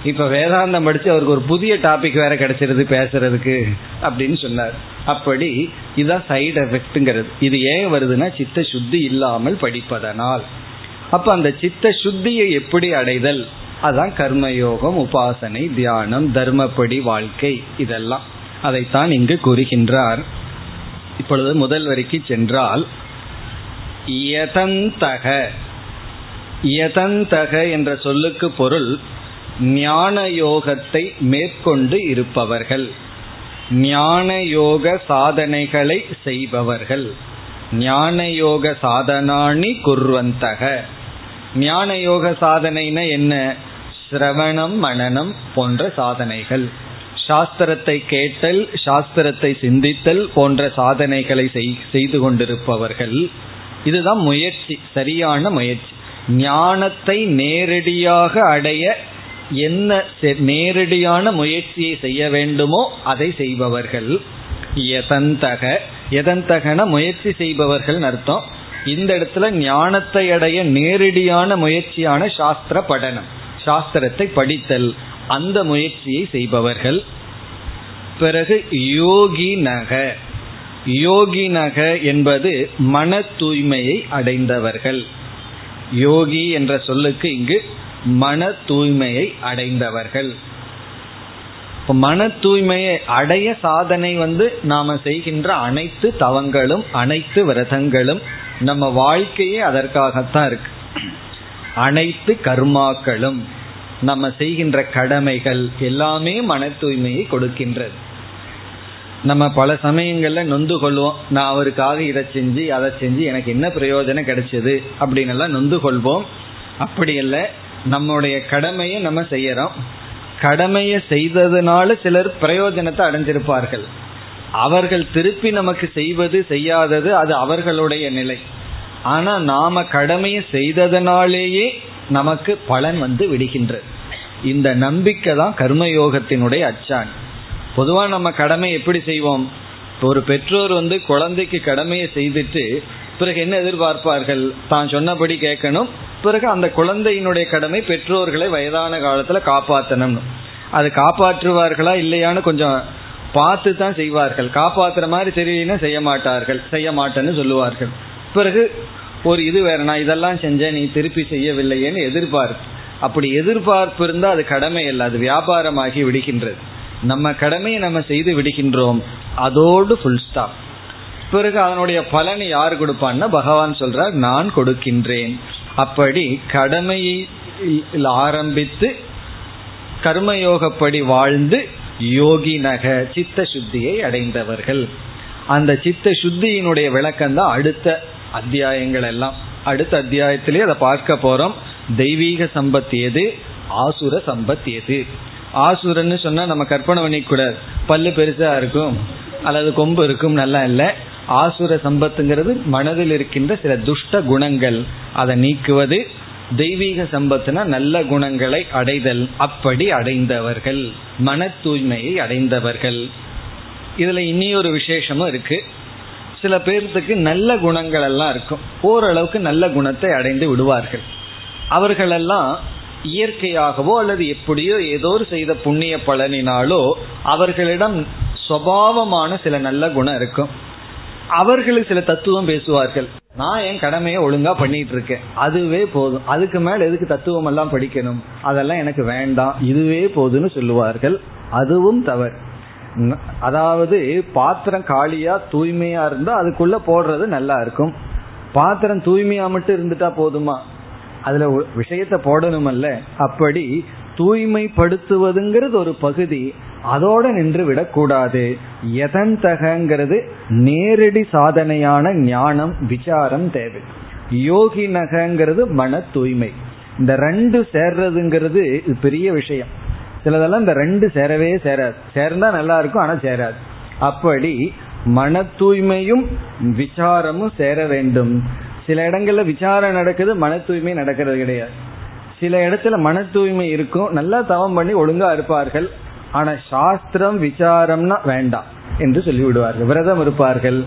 Speaker 1: இப்ப வேதாந்தம் படிச்சு அவருக்கு ஒரு புதிய டாபிக் வேற கிடைச்சிருது பேசுறதுக்கு அப்படின்னு சொன்னார். அப்படி இதுதான் சைடு எஃபெக்ட்ங்கிறது இது ஏன் வருதுன்னா சித்த சுத்தி இல்லாமல் படிப்பதனால். அப்ப அந்த சித்த சுத்தியை எப்படி அடைதல்? அதான் கர்மயோகம் உபாசனை தியானம் தர்மப்படி வாழ்க்கை இதெல்லாம். அதைத்தான் இங்கு கூறுகின்றார். இப்பொழுது முதல் வரைக்கு சென்றால் யதந்தக. யதந்தக என்ற சொல்லுக்கு பொருள் ஞான யோகத்தை மேற்கொண்டு இருப்பவர்கள். ஞான யோக சாதனைகளை செய்பவர்கள். ஞான யோக சாதனாணி குர்வந்தக. ஞான யோக சாதனைனா என்ன? சிரவணம் மனநம் போன்ற சாதனைகள். சாஸ்திரத்தை கேட்டல் சாஸ்திரத்தை சிந்தித்தல் போன்ற சாதனைகளை செய்து கொண்டிருப்பவர்கள். இதுதான் முயற்சி சரியான முயற்சி. ஞானத்தை நேரடியாக அடைய என்ன நேரடியான முயற்சியை செய்ய வேண்டுமோ அதை செய்பவர்கள். எதந்தக எதந்தகன முயற்சி செய்பவர்கள் அர்த்தம். இந்த இடத்துல ஞானத்தை அடைய நேரடியான முயற்சியான சாஸ்திர படனம் சாஸ்திரத்தை படித்தல் அந்த முயற்சியை செய்பவர்கள். பிறகு யோகி நக யோகி நக என்பது மன தூய்மையை அடைந்தவர்கள். யோகி என்ற சொல்லுக்கு இங்கு மன தூய்மையை அடைந்தவர்கள். மன தூய்மையை அடைய சாதனை வந்து நாம செய்கின்ற அனைத்து தவங்களும் அனைத்து விரதங்களும் நம்ம வாழ்க்கையே அதற்காகத்தான் இருக்கு. அனைத்து கர்மாக்களும் நம்ம செய்கின்ற கடமைகள் எல்லாமே மன தூய்மையை கொடுக்கின்றது. நம்ம பல சமயங்கள்ல நொந்து கொள்வோம். நான் அவருக்காக இதை செஞ்சு அதை செஞ்சு எனக்கு என்ன பிரயோஜனம் கிடைச்சது அப்படின்னு எல்லாம் நொந்து கொள்வோம். அப்படி இல்லை நம்முடைய கடமையை நம்ம செய்யறோம். கடமையை செய்ததுனால சிலர் பிரயோஜனத்தை அடைஞ்சிருப்பார்கள். அவர்கள் திருப்பி நமக்கு செய்வது செய்யாதது அது அவர்களுடைய நிலை. ஆனா நாம கடமையை செய்ததனாலேயே நமக்கு பலன் வந்து விடுகின்றது இந்த நம்பிக்கை தான் கர்மயோகத்தினுடைய அச்சான் பொதுவா நம்ம கடமை எப்படி செய்வோம்? ஒரு பெற்றோர் வந்து குழந்தைக்கு கடமையை செய்துட்டு பிறகு என்ன எதிர்பார்ப்பார்கள்? தான் சொன்னபடி கேட்கணும். பிறகு அந்த குழந்தையினுடைய கடமை பெற்றோர்களை வயதான காலத்துல காப்பாற்றணும் அது காப்பாற்றுவார்களா இல்லையான்னு கொஞ்சம் பார்த்து தான் செய்வார்கள். காப்பாற்றுற மாதிரி தெரியலன்னா செய்ய மாட்டார்கள். செய்ய மாட்டேன்னு சொல்லுவார்கள். பிறகு ஒரு இது வேற நான் இதெல்லாம் செஞ்சேன் நீ திருப்பி செய்யவில்லையேன்னு எதிர்பார்ப்பு. அப்படி எதிர்பார்ப்பு இருந்தால் அது கடமை அல்ல அது வியாபாரமாகி விடுகின்றது. நம்ம கடமையை நம்ம செய்து விடுகின்றோம். அதோடு ஃபுல் ஸ்டாப் பிறகு அதனுடைய பலனை யார் கொடுப்பான்னா பகவான் சொல்றார் நான் கொடுக்கின்றேன். அப்படி கடமையை ஆரம்பித்து கர்மயோகப்படி வாழ்ந்து யோகி நக சித்த சுத்தியை அடைந்தவர்கள். அந்த சித்த சுத்தியினுடைய விளக்கம் தான் அடுத்த அத்தியாயங்கள் எல்லாம். அடுத்த அத்தியாயத்திலே அதை பார்க்க போறோம். தெய்வீக சம்பத் எது? ஆசுர சம்பத் எது? ஆசுரன்னு சொன்னா நம்ம கற்பனை பண்ணிக்கூடாது. பல்லு பெருசா இருக்கும் அல்லது கொம்பு இருக்கும் நல்லா இல்லை. ஆசுர சம்பத்துங்கிறது மனதில் இருக்கின்ற சில துஷ்ட குணங்கள். அதை நீக்குவது தெய்வீக சம்பத்துனா நல்ல குணங்களை அடைதல். அப்படி அடைந்தவர்கள். மன தூய்மையை அடைந்தவர்கள். இதுல இனி ஒரு விசேஷமும் இருக்கு. சில பேர்த்துக்கு நல்ல குணங்கள் எல்லாம் இருக்கும். ஓரளவுக்கு நல்ல குணத்தை அடைந்து விடுவார்கள். அவர்களெல்லாம் இயற்கையாகவோ அல்லது எப்படியோ ஏதோ ஒரு செய்த புண்ணிய பலனினாலோ அவர்களிடம் சுவாவமான சில நல்ல குணம் இருக்கும். அவர்களுக்கு சில தத்துவம் பேசுவார்கள். நான் என் கடமையை ஒழுங்கா பண்ணிட்டு இருக்கேன் அதுவே போதும். அதுக்கு மேல எதுக்கு தத்துவம் எல்லாம் படிக்கணும்? அதெல்லாம் எனக்கு வேண்டாம். இதுவே போதுன்னு சொல்லுவார்கள். அதுவும் தவறு. அதாவது பாத்திரம் காலியா தூய்மையா இருந்தா அதுக்குள்ள போடுறது நல்லா இருக்கும். பாத்திரம் தூய்மையா மட்டும் இருந்துட்டா போதுமா? அதுல விஷயத்த போடணுமல்ல. அப்படி தூய்மைப்படுத்துவதுங்கிறது ஒரு பகுதி. அதோட நின்று விடக்கூடாது எதன் தகங்கிறது நேரடி சாதனையான ஞானம் விசாரம் தேவை. யோகி நகங்கிறது மன தூய்மை. இந்த ரெண்டு சேர்றதுங்கிறது பெரிய விஷயம். சிலதெல்லாம் இந்த ரெண்டு சேரவே சேராது. சேர்ந்தா நல்லா இருக்கும் ஆனா சேராது. அப்படி மன தூய்மையும் விசாரமும் சேர வேண்டும். சில இடங்கள்ல விசாரம் நடக்குது மன தூய்மை நடக்கிறது கிடையாது. சில இடத்துல மன தூய்மை இருக்கும். நல்லா தவம் பண்ணி ஒழுங்கா இருப்பார்கள். ஆனா சாஸ்திரம் விசாரம்னா வேண்டாம் என்று சொல்லிவிடுவார்கள். விரதம் இருப்பார்கள்.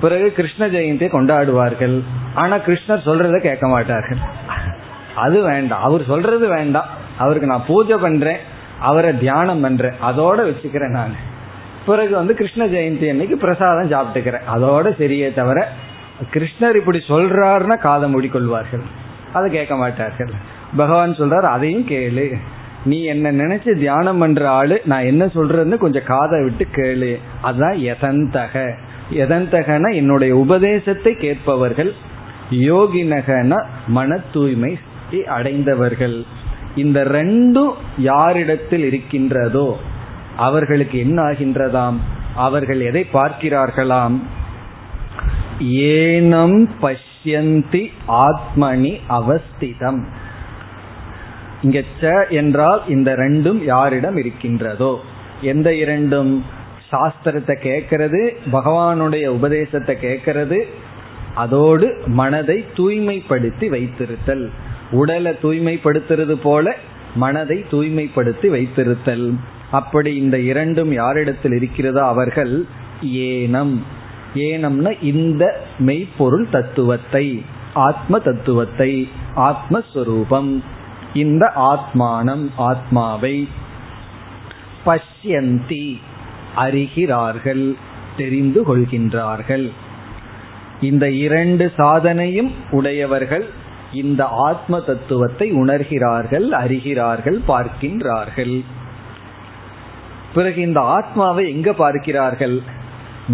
Speaker 1: பிறகு கிருஷ்ண ஜெயந்தியை கொண்டாடுவார்கள். ஆனா கிருஷ்ணர் சொல்றத கேட்க மாட்டார்கள். அது வேண்டாம். அவர் சொல்றது வேண்டாம். அவருக்கு நான் பூஜை பண்றேன். அவரை தியானம் பண்றேன். அதோட வச்சுக்கிறேன் நான். பிறகு வந்து கிருஷ்ண ஜெயந்தி அன்னைக்கு பிரசாதம் சாப்பிட்டுக்கிறேன். அதோட சரியே தவிர கிருஷ்ணர் இப்படி சொல்றாருன்னா காதை மூடிக்கொள்வார்கள். அதை கேட்க மாட்டார்கள். பகவான் சொல்றார் அதையும் கேளு. நீ என்ன நினைச்சு தியானம் பண்ற ஆளு நான் என்ன சொல்றேன்னு கொஞ்சம் காதை விட்டு கேளு. அதுதான் எதந்தக எதந்தகன என்னுடைய உபதேசத்தை கேட்பவர்கள் யோகினகன மன தூய்மை அடைந்தவர்கள். இந்த ரெண்டும் யாரிடத்தில் இருக்கின்றதோ அவர்களுக்கு என்ன ஆகின்றதாம் அவர்கள் எதை பார்க்கிறார்களாம்? ஏனம் பஷ்யந்தி ஆத்மனி அவஸ்திதம். இங்க ச என்றால் இந்த ரெண்டும் யாரிடம் இருக்கின்றதோ? எந்த இரண்டும்? சாஸ்திரத்தை கேட்கறது பகவானுடைய உபதேசத்தை கேட்கறது அதோடு மனதை தூய்மைப்படுத்தி வைத்திருத்தல். உடலை தூய்மைப்படுத்துறது போல மனதை தூய்மைப்படுத்தி வைத்திருத்தல். அப்படி இந்த இரண்டும் யாரிடத்தில் இருக்கிறதோ அவர்கள்? ஏனம். ஏனம்னா இந்த மெய்ப்பொருள் தத்துவத்தை ஆத்ம தத்துவத்தை ஆத்மஸ்வரூபம். இந்த ஆத்மானம் ஆத்மாவை பஷ்யந்தி அறிகிறார்கள் தெரிந்து கொள்கின்றார்கள். இந்த இரண்டு சாதனையும் உடையவர்கள் இந்த ஆத்ம தத்துவத்தை உணர்கிறார்கள் அறிகிறார்கள் பார்க்கின்றார்கள். பிறகு இந்த ஆத்மாவை எங்க பார்க்கிறார்கள்?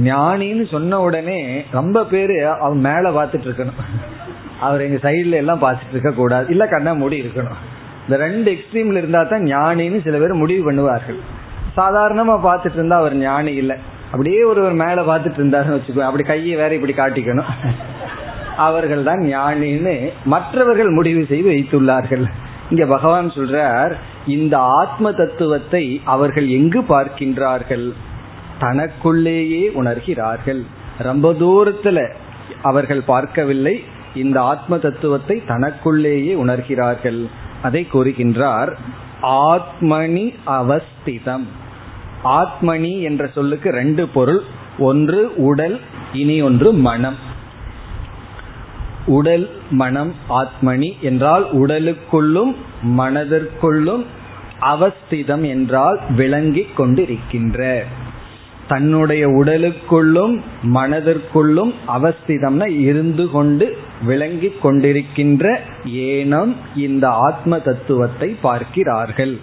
Speaker 1: ஞானின்னு சொன்ன உடனே ரொம்ப பேரு அவன் மேல பார்த்துட்டு இருக்கணும். அவர் எங்க சைட்ல எல்லாம் பார்த்துட்டு இருக்க கூடாது இல்ல கண்ணா மூடி இருக்கணும். இந்த ரெண்டு எக்ஸ்ட்ரீம்ல இருந்தா தான் ஞானின்னு சில பேர் முடிவு பண்ணுவார்கள். சாதாரணமா பார்த்துட்டு இருந்தா அவர் ஞானி இல்லை. அப்படியே ஒருவர் மேல பார்த்துட்டு இருந்தாருன்னு வச்சுக்கோ அப்படி கையை வேற இப்படி காட்டிக்கணும். அவர்கள் தான் ஞானின்னு மற்றவர்கள் முடிவு செய்து வைத்துள்ளார்கள். இங்க பகவான் சொல்றார் இந்த ஆத்ம தத்துவத்தை அவர்கள் எங்கு பார்க்கின்றார்கள்? தனக்குள்ளேயே உணர்கிறார்கள். ரொம்ப தூரத்துல அவர்கள் பார்க்கவில்லை. இந்த ஆத்ம தத்துவத்தை தனக்குள்ளேயே உணர்கிறார்கள். அதை கூறுகின்றார் ஆத்மணி அவஸ்திதம். ஆத்மணி என்ற சொல்லுக்கு ரெண்டு பொருள் ஒன்று உடல் இனி ஒன்று மனம். உடல் மனம் ஆத்மணி என்றால் உடலுக்குள்ளும் மனதிற்குள்ளும் அவஸ்திதம் என்றால் விளங்கிக் கொண்டிருக்கின்ற. தன்னுடைய உடலுக்குள்ளும் மனதிற்குள்ளும் அவஸ்திதம்னா இருந்து கொண்டு விளங்கி கொண்டிருக்கின்ற ஏனம் இந்த ஆத்ம தத்துவத்தை பார்க்கிறார்கள்.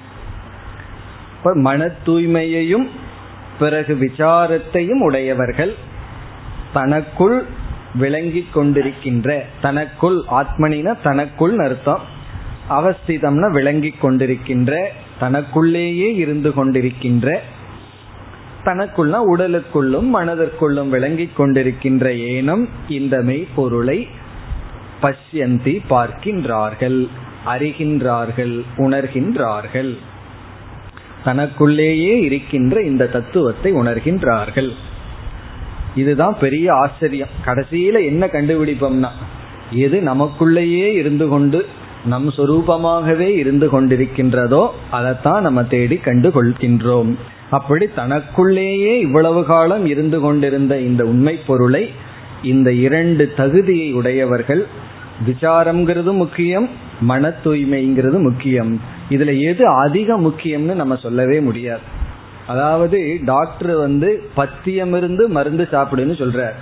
Speaker 1: மன தூய்மையையும் பிறகு விசாரத்தையும் உடையவர்கள் தனக்குள் விளங்கி கொண்டிருக்கின்ற தனக்குள் ஆத்மனின தனக்குள் அர்த்தம் அவஸ்திதம்னா விளங்கி கொண்டிருக்கின்ற தனக்குள்ளேயே இருந்து கொண்டிருக்கின்ற தனக்குள்ள உடலுக்குள்ளும் மனதிற்குள்ளும் விளங்கி கொண்டிருக்கின்ற ஏனம் இந்த மெய்ப்பொருளை பஷ்யந்தி பார்க்கின்றார்கள் அறிகின்றார்கள் உணர்கின்றார்கள். தனக்குள்ளேயே இருக்கின்ற இந்த தத்துவத்தை உணர்கின்றார்கள். இதுதான் பெரிய ஆச்சரியம். கடைசியில என்ன கண்டுபிடிப்போம்னா எது நமக்குள்ளேயே இருந்து கொண்டு நம் சொரூபமாகவே இருந்து கொண்டிருக்கின்றதோ அதைத்தான் நம்ம தேடி கண்டு கொள்கின்றோம் அப்படி தனக்குள்ளேயே இவ்வளவு காலம் இருந்து கொண்டிருந்த இந்த உண்மை பொருளை இந்த இரண்டு தகுதியை உடையவர்கள் விசாரம்ங்கிறது முக்கியம் மன தூய்மைங்கிறது முக்கியம். இதுல எது அதிக முக்கியம்னு நம்ம சொல்லவே முடியாது. அதாவது டாக்டர் வந்து பத்தியம் இருந்து மருந்து சாப்பிடுன்னு சொல்றார்.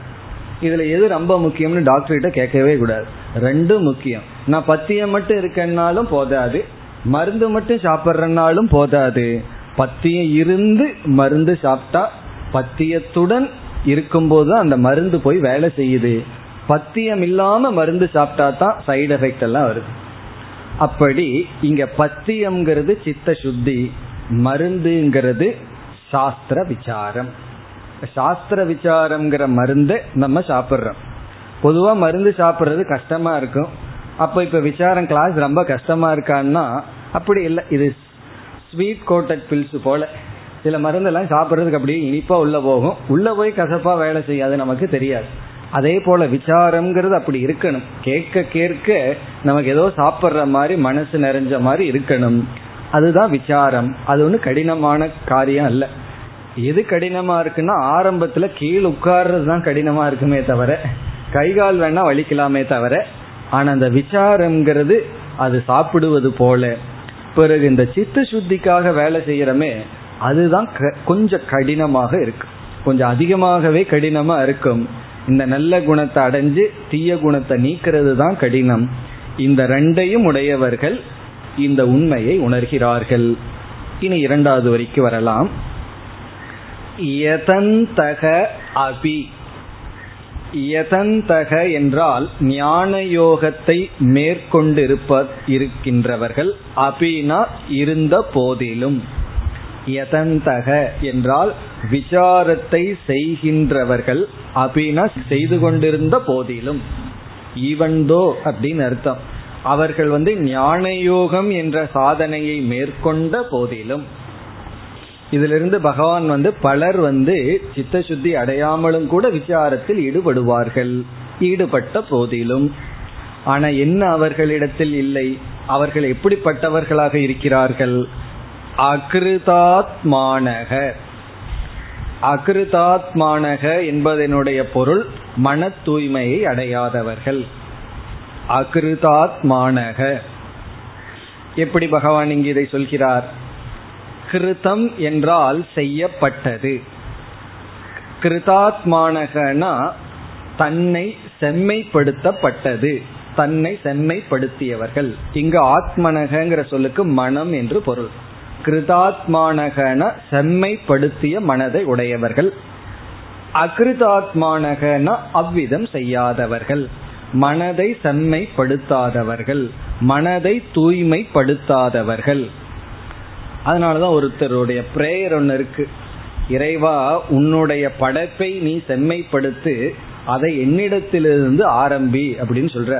Speaker 1: இதுல எது ரொம்ப முக்கியம்னு டாக்டர் கிட்ட கேட்கவே கூடாது. ரெண்டும் முக்கியம். நான் பத்தியம் மட்டும் இருக்கனாலும் போதாது. மருந்து மட்டும் சாப்பிட்றனாலும் போதாது. பத்தியம் இருந்து மருந்து சாப்பிட்டா பத்தியத்துடன் இருக்கும்போது அந்த மருந்து போய் வேலை செய்யுது. பத்தியம் இல்லாம மருந்து சாப்பிட்டா தான் சைடு எஃபெக்ட் எல்லாம் வருது. அப்படி இங்க பத்தியம்ங்கிறது சித்த சுத்தி மருந்துங்கிறது சாஸ்திர விசாரம். சாஸ்திர விசாரம்ங்கிற மருந்தை நம்ம சாப்பிட்றோம். பொதுவா மருந்து சாப்பிட்றது கஷ்டமா இருக்கும். அப்போ இப்ப விசாரம் கிளாஸ் ரொம்ப கஷ்டமா இருக்கான்னா அப்படி இல்லை. இது ஸ்வீட் கோட்டட் பில்ஸ் போல. சில மருந்தெல்லாம் சாப்பிட்றதுக்கு அப்படியே இனிப்பா உள்ள போகும். உள்ள போய் கசப்பா வேலை செய்யாது நமக்கு தெரியாது. அதே போல விசாரம்ங்கிறது அப்படி இருக்கணும். கேட்க கேட்க நமக்கு ஏதோ சாப்பிட்ற மாதிரி மனசு நிறைஞ்ச மாதிரி இருக்கணும். அதுதான் விசாரம். அது ஒன்றும் கடினமான காரியம் அல்ல. எது கடினமா இருக்குன்னா ஆரம்பத்துல கீழ் உட்கார்றது தான் கடினமா இருக்குமே தவிர கை கால் வேணா வலிக்கலாமே தவிர ஆனா அந்த விசாரம்ங்கிறது அது சாப்பிடுவது போல. பிறகு இந்த சித்து சுத்திக்காக வேலை செய்யறமே அதுதான் கொஞ்சம் கடினமாக இருக்கு. கொஞ்சம் அதிகமாகவே கடினமா இருக்கும். இந்த நல்ல குணத்தை அடைஞ்சு தீய குணத்தை நீக்கிறது தான் கடினம். இந்த ரெண்டையும் உடையவர்கள் இந்த உண்மையை உணர்கிறார்கள். இனி இரண்டாவது வரிக்கு வரலாம். யதந்தக அபி. யதந்தக என்றால் ஞான யோகத்தை மேற்கொண்டிருப்ப இருக்கின்றவர்கள். அபினா இருந்த போதிலும். யதந்தக என்றால் விசாரத்தை செய்கின்றவர்கள் அபினா செய்து கொண்டிருந்த போதிலும். ஈவன்தோ அப்படின்னு அர்த்தம். அவர்கள் வந்து ஞானயோகம் என்ற சாதனையை மேற்கொண்ட போதிலும். இதிலிருந்து பகவான் வந்து பலர் வந்து சித்த சுத்தி அடையாமலும் கூட விசாரத்தில் ஈடுபடுவார்கள். ஈடுபட்ட போதிலும். ஆனா என்ன அவர்களிடத்தில் இல்லை? அவர்கள் எப்படிப்பட்டவர்களாக இருக்கிறார்கள்? அகிருதாத்மானக. அகிருதாத்மானக என்பதனுடைய பொருள் மன தூய்மையை அடையாதவர்கள். அகிருதாத்மானக. எப்படி பகவான் இங்கு இதை சொல்கிறார்? கிருதம் என்றால் செய்யப்பட்டது. கிருதாத்மானகனா தன்னை செம்மைப்படுத்தப்பட்டது. தன்னை செம்மைப்படுத்தியவர்கள். இங்கு ஆத்மனகங்கிற சொல்லுக்கு மனம் என்று பொருள். கிருதாத்மானகன செம்மைப்படுத்திய மனதை உடையவர்கள். அகிருதாத்மானகன அவ்விதம் செய்யாதவர்கள். மனதை செம்மைப்படுத்தாதவர்கள். மனதை தூய்மைப்படுத்தாதவர்கள். அதனாலதான் ஒருத்தருடைய பிரேயர் ஒன்று இருக்கு. இறைவா உன்னுடைய படைப்பை நீ செம்மைப்படுத்து அதை என்னிடத்திலிருந்து ஆரம்பி அப்படின்னு சொல்ற.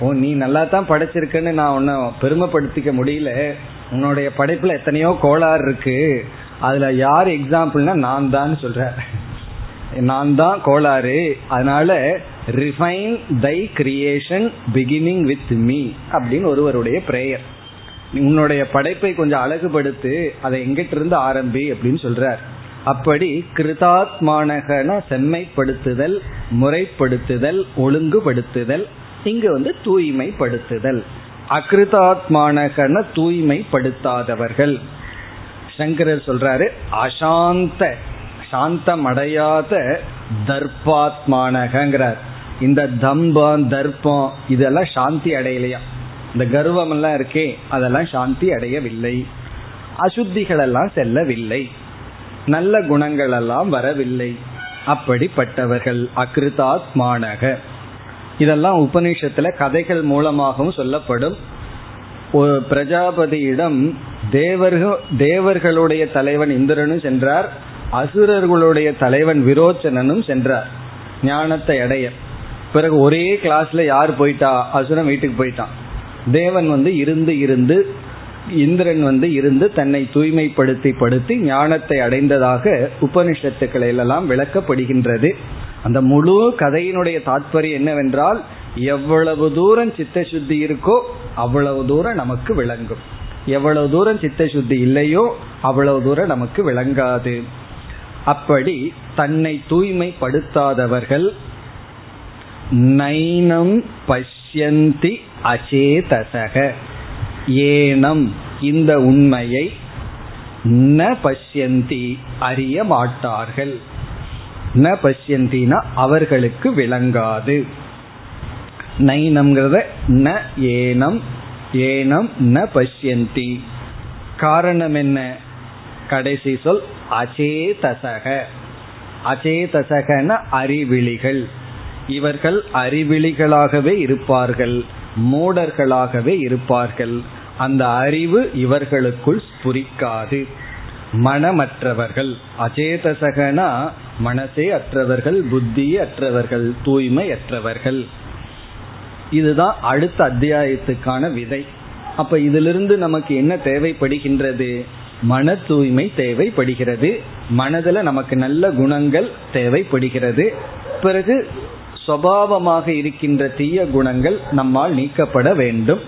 Speaker 1: ஓ நீ நல்லா தான் படைச்சிருக்கன்னு நான் உன்னை பெருமைப்படுத்திக்க முடியல. உன்னுடைய படைப்புல எத்தனையோ கோளாறு இருக்கு. அதுல யார் எக்ஸாம்பிள்னா நான் தான் சொல்ற நான் தான் கோளாறு. அதனால refine thy creation beginning with me அப்படின்னு ஒருவருடைய பிரேயர் உன்னுடைய படைப்பை கொஞ்சம் அழகுபடுத்து அதை எங்கிட்ட இருந்து ஆரம்பி அப்படின்னு சொல்றார். அப்படி கிருதாத்மானகன செம்மைப்படுத்துதல் முறைப்படுத்துதல் ஒழுங்குபடுத்துதல் இங்கு வந்து தூய்மைப்படுத்துதல். அகிருதாத்மானகன தூய்மைப்படுத்தாதவர்கள். சங்கரர் சொல்றாரு அசாந்த சாந்தம் அடையாத தர்பாத்மானகங்கிறார் இந்த தம்பம் தர்ப்பம் இதெல்லாம் சாந்தி அடையலையா? இந்த கர்வம் எல்லாம் இருக்கே அதெல்லாம் சாந்தி அடையவில்லை. அசுத்திகள் எல்லாம் செல்லவில்லை. நல்ல குணங்கள் எல்லாம் வரவில்லை. அப்படிப்பட்டவர்கள் அகிருதாத்மானக. இதெல்லாம் உபநிஷத்துல கதைகள் மூலமாகவும் சொல்லப்படும். ஒரு பிரஜாபதியிடம் தேவர்கள் தேவர்களுடைய தலைவன் இந்திரனும் சென்றார் அசுரர்களுடைய தலைவன் விரோச்சனனும் சென்றார் ஞானத்தை அடைய. பிறகு ஒரே கிளாஸ்ல யார் போயிட்டா? அசுரன் வீட்டுக்கு போயிட்டான். தேவன் வந்து இருந்து இருந்து இந்திரன் வந்து இருந்து தன்னை தூய்மைப்படுத்தி படுத்தி ஞானத்தை அடைந்ததாக உபனிஷத்துக்களில் எல்லாம் விளக்கப்படுகின்றது. அந்த முழு கதையினுடைய தாற்பயம் என்னவென்றால் எவ்வளவு தூரம் சித்த சுத்தி இருக்கோ அவ்வளவு தூரம் நமக்கு விளங்கும். எவ்வளவு தூரம் சித்த சுத்தி இல்லையோ அவ்வளவு தூரம் நமக்கு விளங்காது. அப்படி தன்னை தூய்மைப்படுத்தாதவர்கள் நைனம் பஷ்யந்தி அச்சேதசக ஏனம் இந்த உண்மையை ந பஷ்யந்தி அறிய மாட்டார்கள். ந பசியந்தினா அவர்களுக்கு விளங்காது. நைனம்ங்கிறத ந ஏனம் ஏனம் ந பசியந்தி காரணம் என்ன? கடைசி சொல் அச்சேதசக. அச்சேதசகன அறிவிழிகள். இவர்கள் அறிவிழிகளாகவே இருப்பார்கள் மூடர்களாகவே இருப்பார்கள். அந்த அறிவு இவர்களுக்குள் புரிக்காது மனமற்றவர்கள். அச்சேதசகனா மனசே அற்றவர்கள் புத்தி அற்றவர்கள் தூய்மை அற்றவர்கள். இதுதான் அடுத்த அத்தியாயத்துக்கான விதை. அப்ப இதிலிருந்து நமக்கு என்ன தேவைப்படுகின்றது? மன தூய்மை தேவைப்படுகிறது. மனதில் நமக்கு நல்ல குணங்கள் தேவைப்படுகிறது. பிறகு சுவாவமாக இருக்கின்ற தீய குணங்கள் நம்மால் நீக்கப்பட வேண்டும்.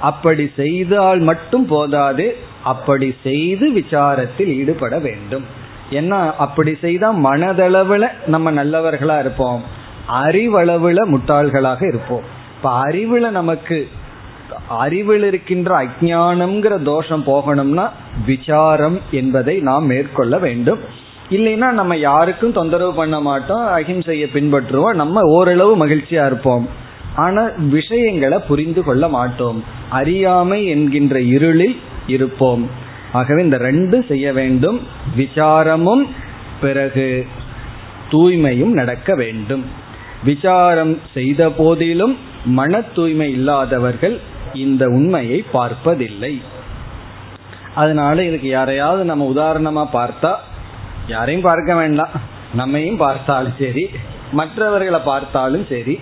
Speaker 1: அப்படி செய்தால் மட்டும் போதாது அப்படி செய்து விசாரத்தில் ஈடுபட வேண்டும். ஏன்னா அப்படி செய்தா மனதளவுல நம்ம நல்லவர்களா இருப்போம். அறிவளவுல முட்டாள்களாக இருப்போம். இப்ப அறிவுல நமக்கு அறிவில் இருக்கின்ற அஜானம்ங்கிற தோஷம் போகணும்னா விசாரம் என்பதை நாம் மேற்கொள்ள வேண்டும். இல்லைன்னா நம்ம யாருக்கும் தொந்தரவு பண்ண மாட்டோம் அஹிம்சையை பின்பற்றுவோம் நம்ம ஓரளவு மகிழ்ச்சியா இருப்போம். ஆனா விஷயங்களை புரிந்து கொள்ள மாட்டோம். அறியாமை என்கின்ற இருளில் இருப்போம். ஆகவே இந்த ரெண்டு செய்ய வேண்டும். விசாரமும் பிறகு தூய்மையும் நடக்க வேண்டும். விசாரம் செய்த போதிலும் மன தூய்மை இல்லாதவர்கள் இந்த உண்மையை பார்ப்பதில்லை. அதனால இதுக்கு யாரையாவது நம்ம உதாரணமா பார்த்தா யாரையும் பார்க்க வேண்டாம். நம்மையும் பார்த்தாலும் சரி மற்றவர்களை பார்த்தாலும் சரி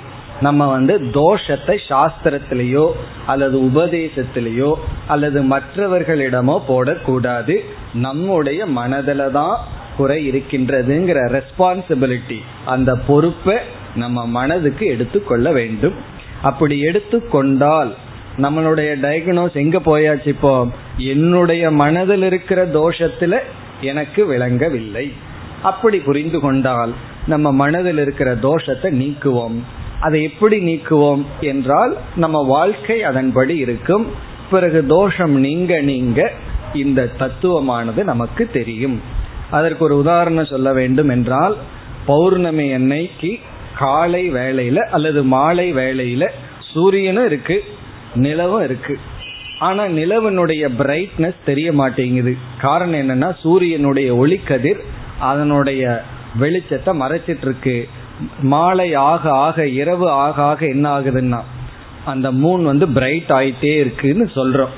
Speaker 1: நம்ம வந்து தோஷத்தை சாஸ்திரத்திலேயோ அல்லது உபதேசத்திலேயோ அல்லது மற்றவர்களிடமோ போடக்கூடாது. நம்முடைய மனதில தான் குறை இருக்கின்றதுங்கிற ரெஸ்பான்சிபிலிட்டி அந்த பொறுப்பை நம்ம மனதுக்கு எடுத்துக்கொள்ள வேண்டும். அப்படி எடுத்துக்கொண்டால் நம்மளுடைய டயக்னோஸ் எங்க போயாச்சு இப்போ? என்னுடைய மனதில் இருக்கிற தோஷத்துல எனக்கு விளங்கவில்லை. அப்படி புரிந்து கொண்டால் நம்ம மனதில் இருக்கிற தோஷத்தை நீக்குவோம். அதை எப்படி நீக்குவோம் என்றால் நம்ம வாழ்க்கை அதன்படி இருக்கும். பிறகு தோஷம் நீங்க நீங்க இந்த தத்துவமானது நமக்கு தெரியும். அதற்கு ஒரு உதாரணம் சொல்ல வேண்டும் என்றால் பௌர்ணமி அன்னைக்கு காலை வேளையில அல்லது மாலை வேளையில சூரியனும் இருக்கு நிலவும் இருக்கு. ஆனா நிலவனுடைய பிரைட்னஸ் தெரிய மாட்டேங்குது. காரணம் என்னன்னா சூரியனுடைய ஒளிக்கதிர் அதனுடைய வெளிச்சத்தை மறைச்சிட்டு இருக்கு. மாலை ஆக ஆக இரவு ஆக ஆக என்ன ஆகுதுன்னா அந்த மூன் வந்து பிரைட் ஆயிட்டே இருக்குன்னு சொல்றோம்.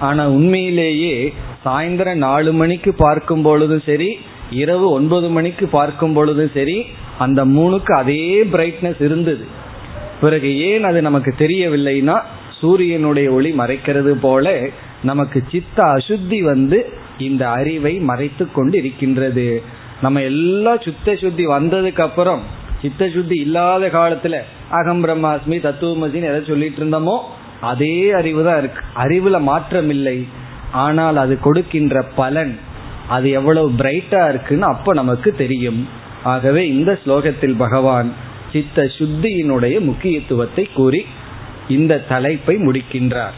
Speaker 1: ஆனா உண்மையிலேயே சாயந்தரம் நாலு மணிக்கு பார்க்கும் பொழுதும் சரி இரவு ஒன்பது மணிக்கு பார்க்கும் பொழுதும் சரி அந்த மூணுக்கு அதே பிரைட்னஸ் இருந்தது. பிறகு ஏன் அது நமக்கு தெரியவில்லைன்னா சூரியனுடைய ஒளி மறைக்கிறது போல நமக்கு சித்த அசுத்தி வந்து இந்த அறிவை மறைத்து கொண்டு இருக்கின்றது நம்ம எல்லாம் சுத்த சுத்தி வந்ததுக்கு அப்புறம் சித்த சுத்தி இல்லாத காலத்துல அகம் பிரம்மாஸ்மி தத்துவமசின்னு எதை சொல்லிட்டு இருந்தோமோ அதே அறிவு தான் இருக்கு. அறிவுல மாற்றம் இல்லை. ஆனால் அது கொடுக்கின்ற பலன் அது எவ்வளவு பிரைட்டா இருக்குன்னு அப்ப நமக்கு தெரியும். ஆகவே இந்த ஸ்லோகத்தில் பகவான் சித்த சுத்தியினுடைய முக்கியத்துவத்தை கூறி இந்த தலைப்பை முடிக்கின்றார்.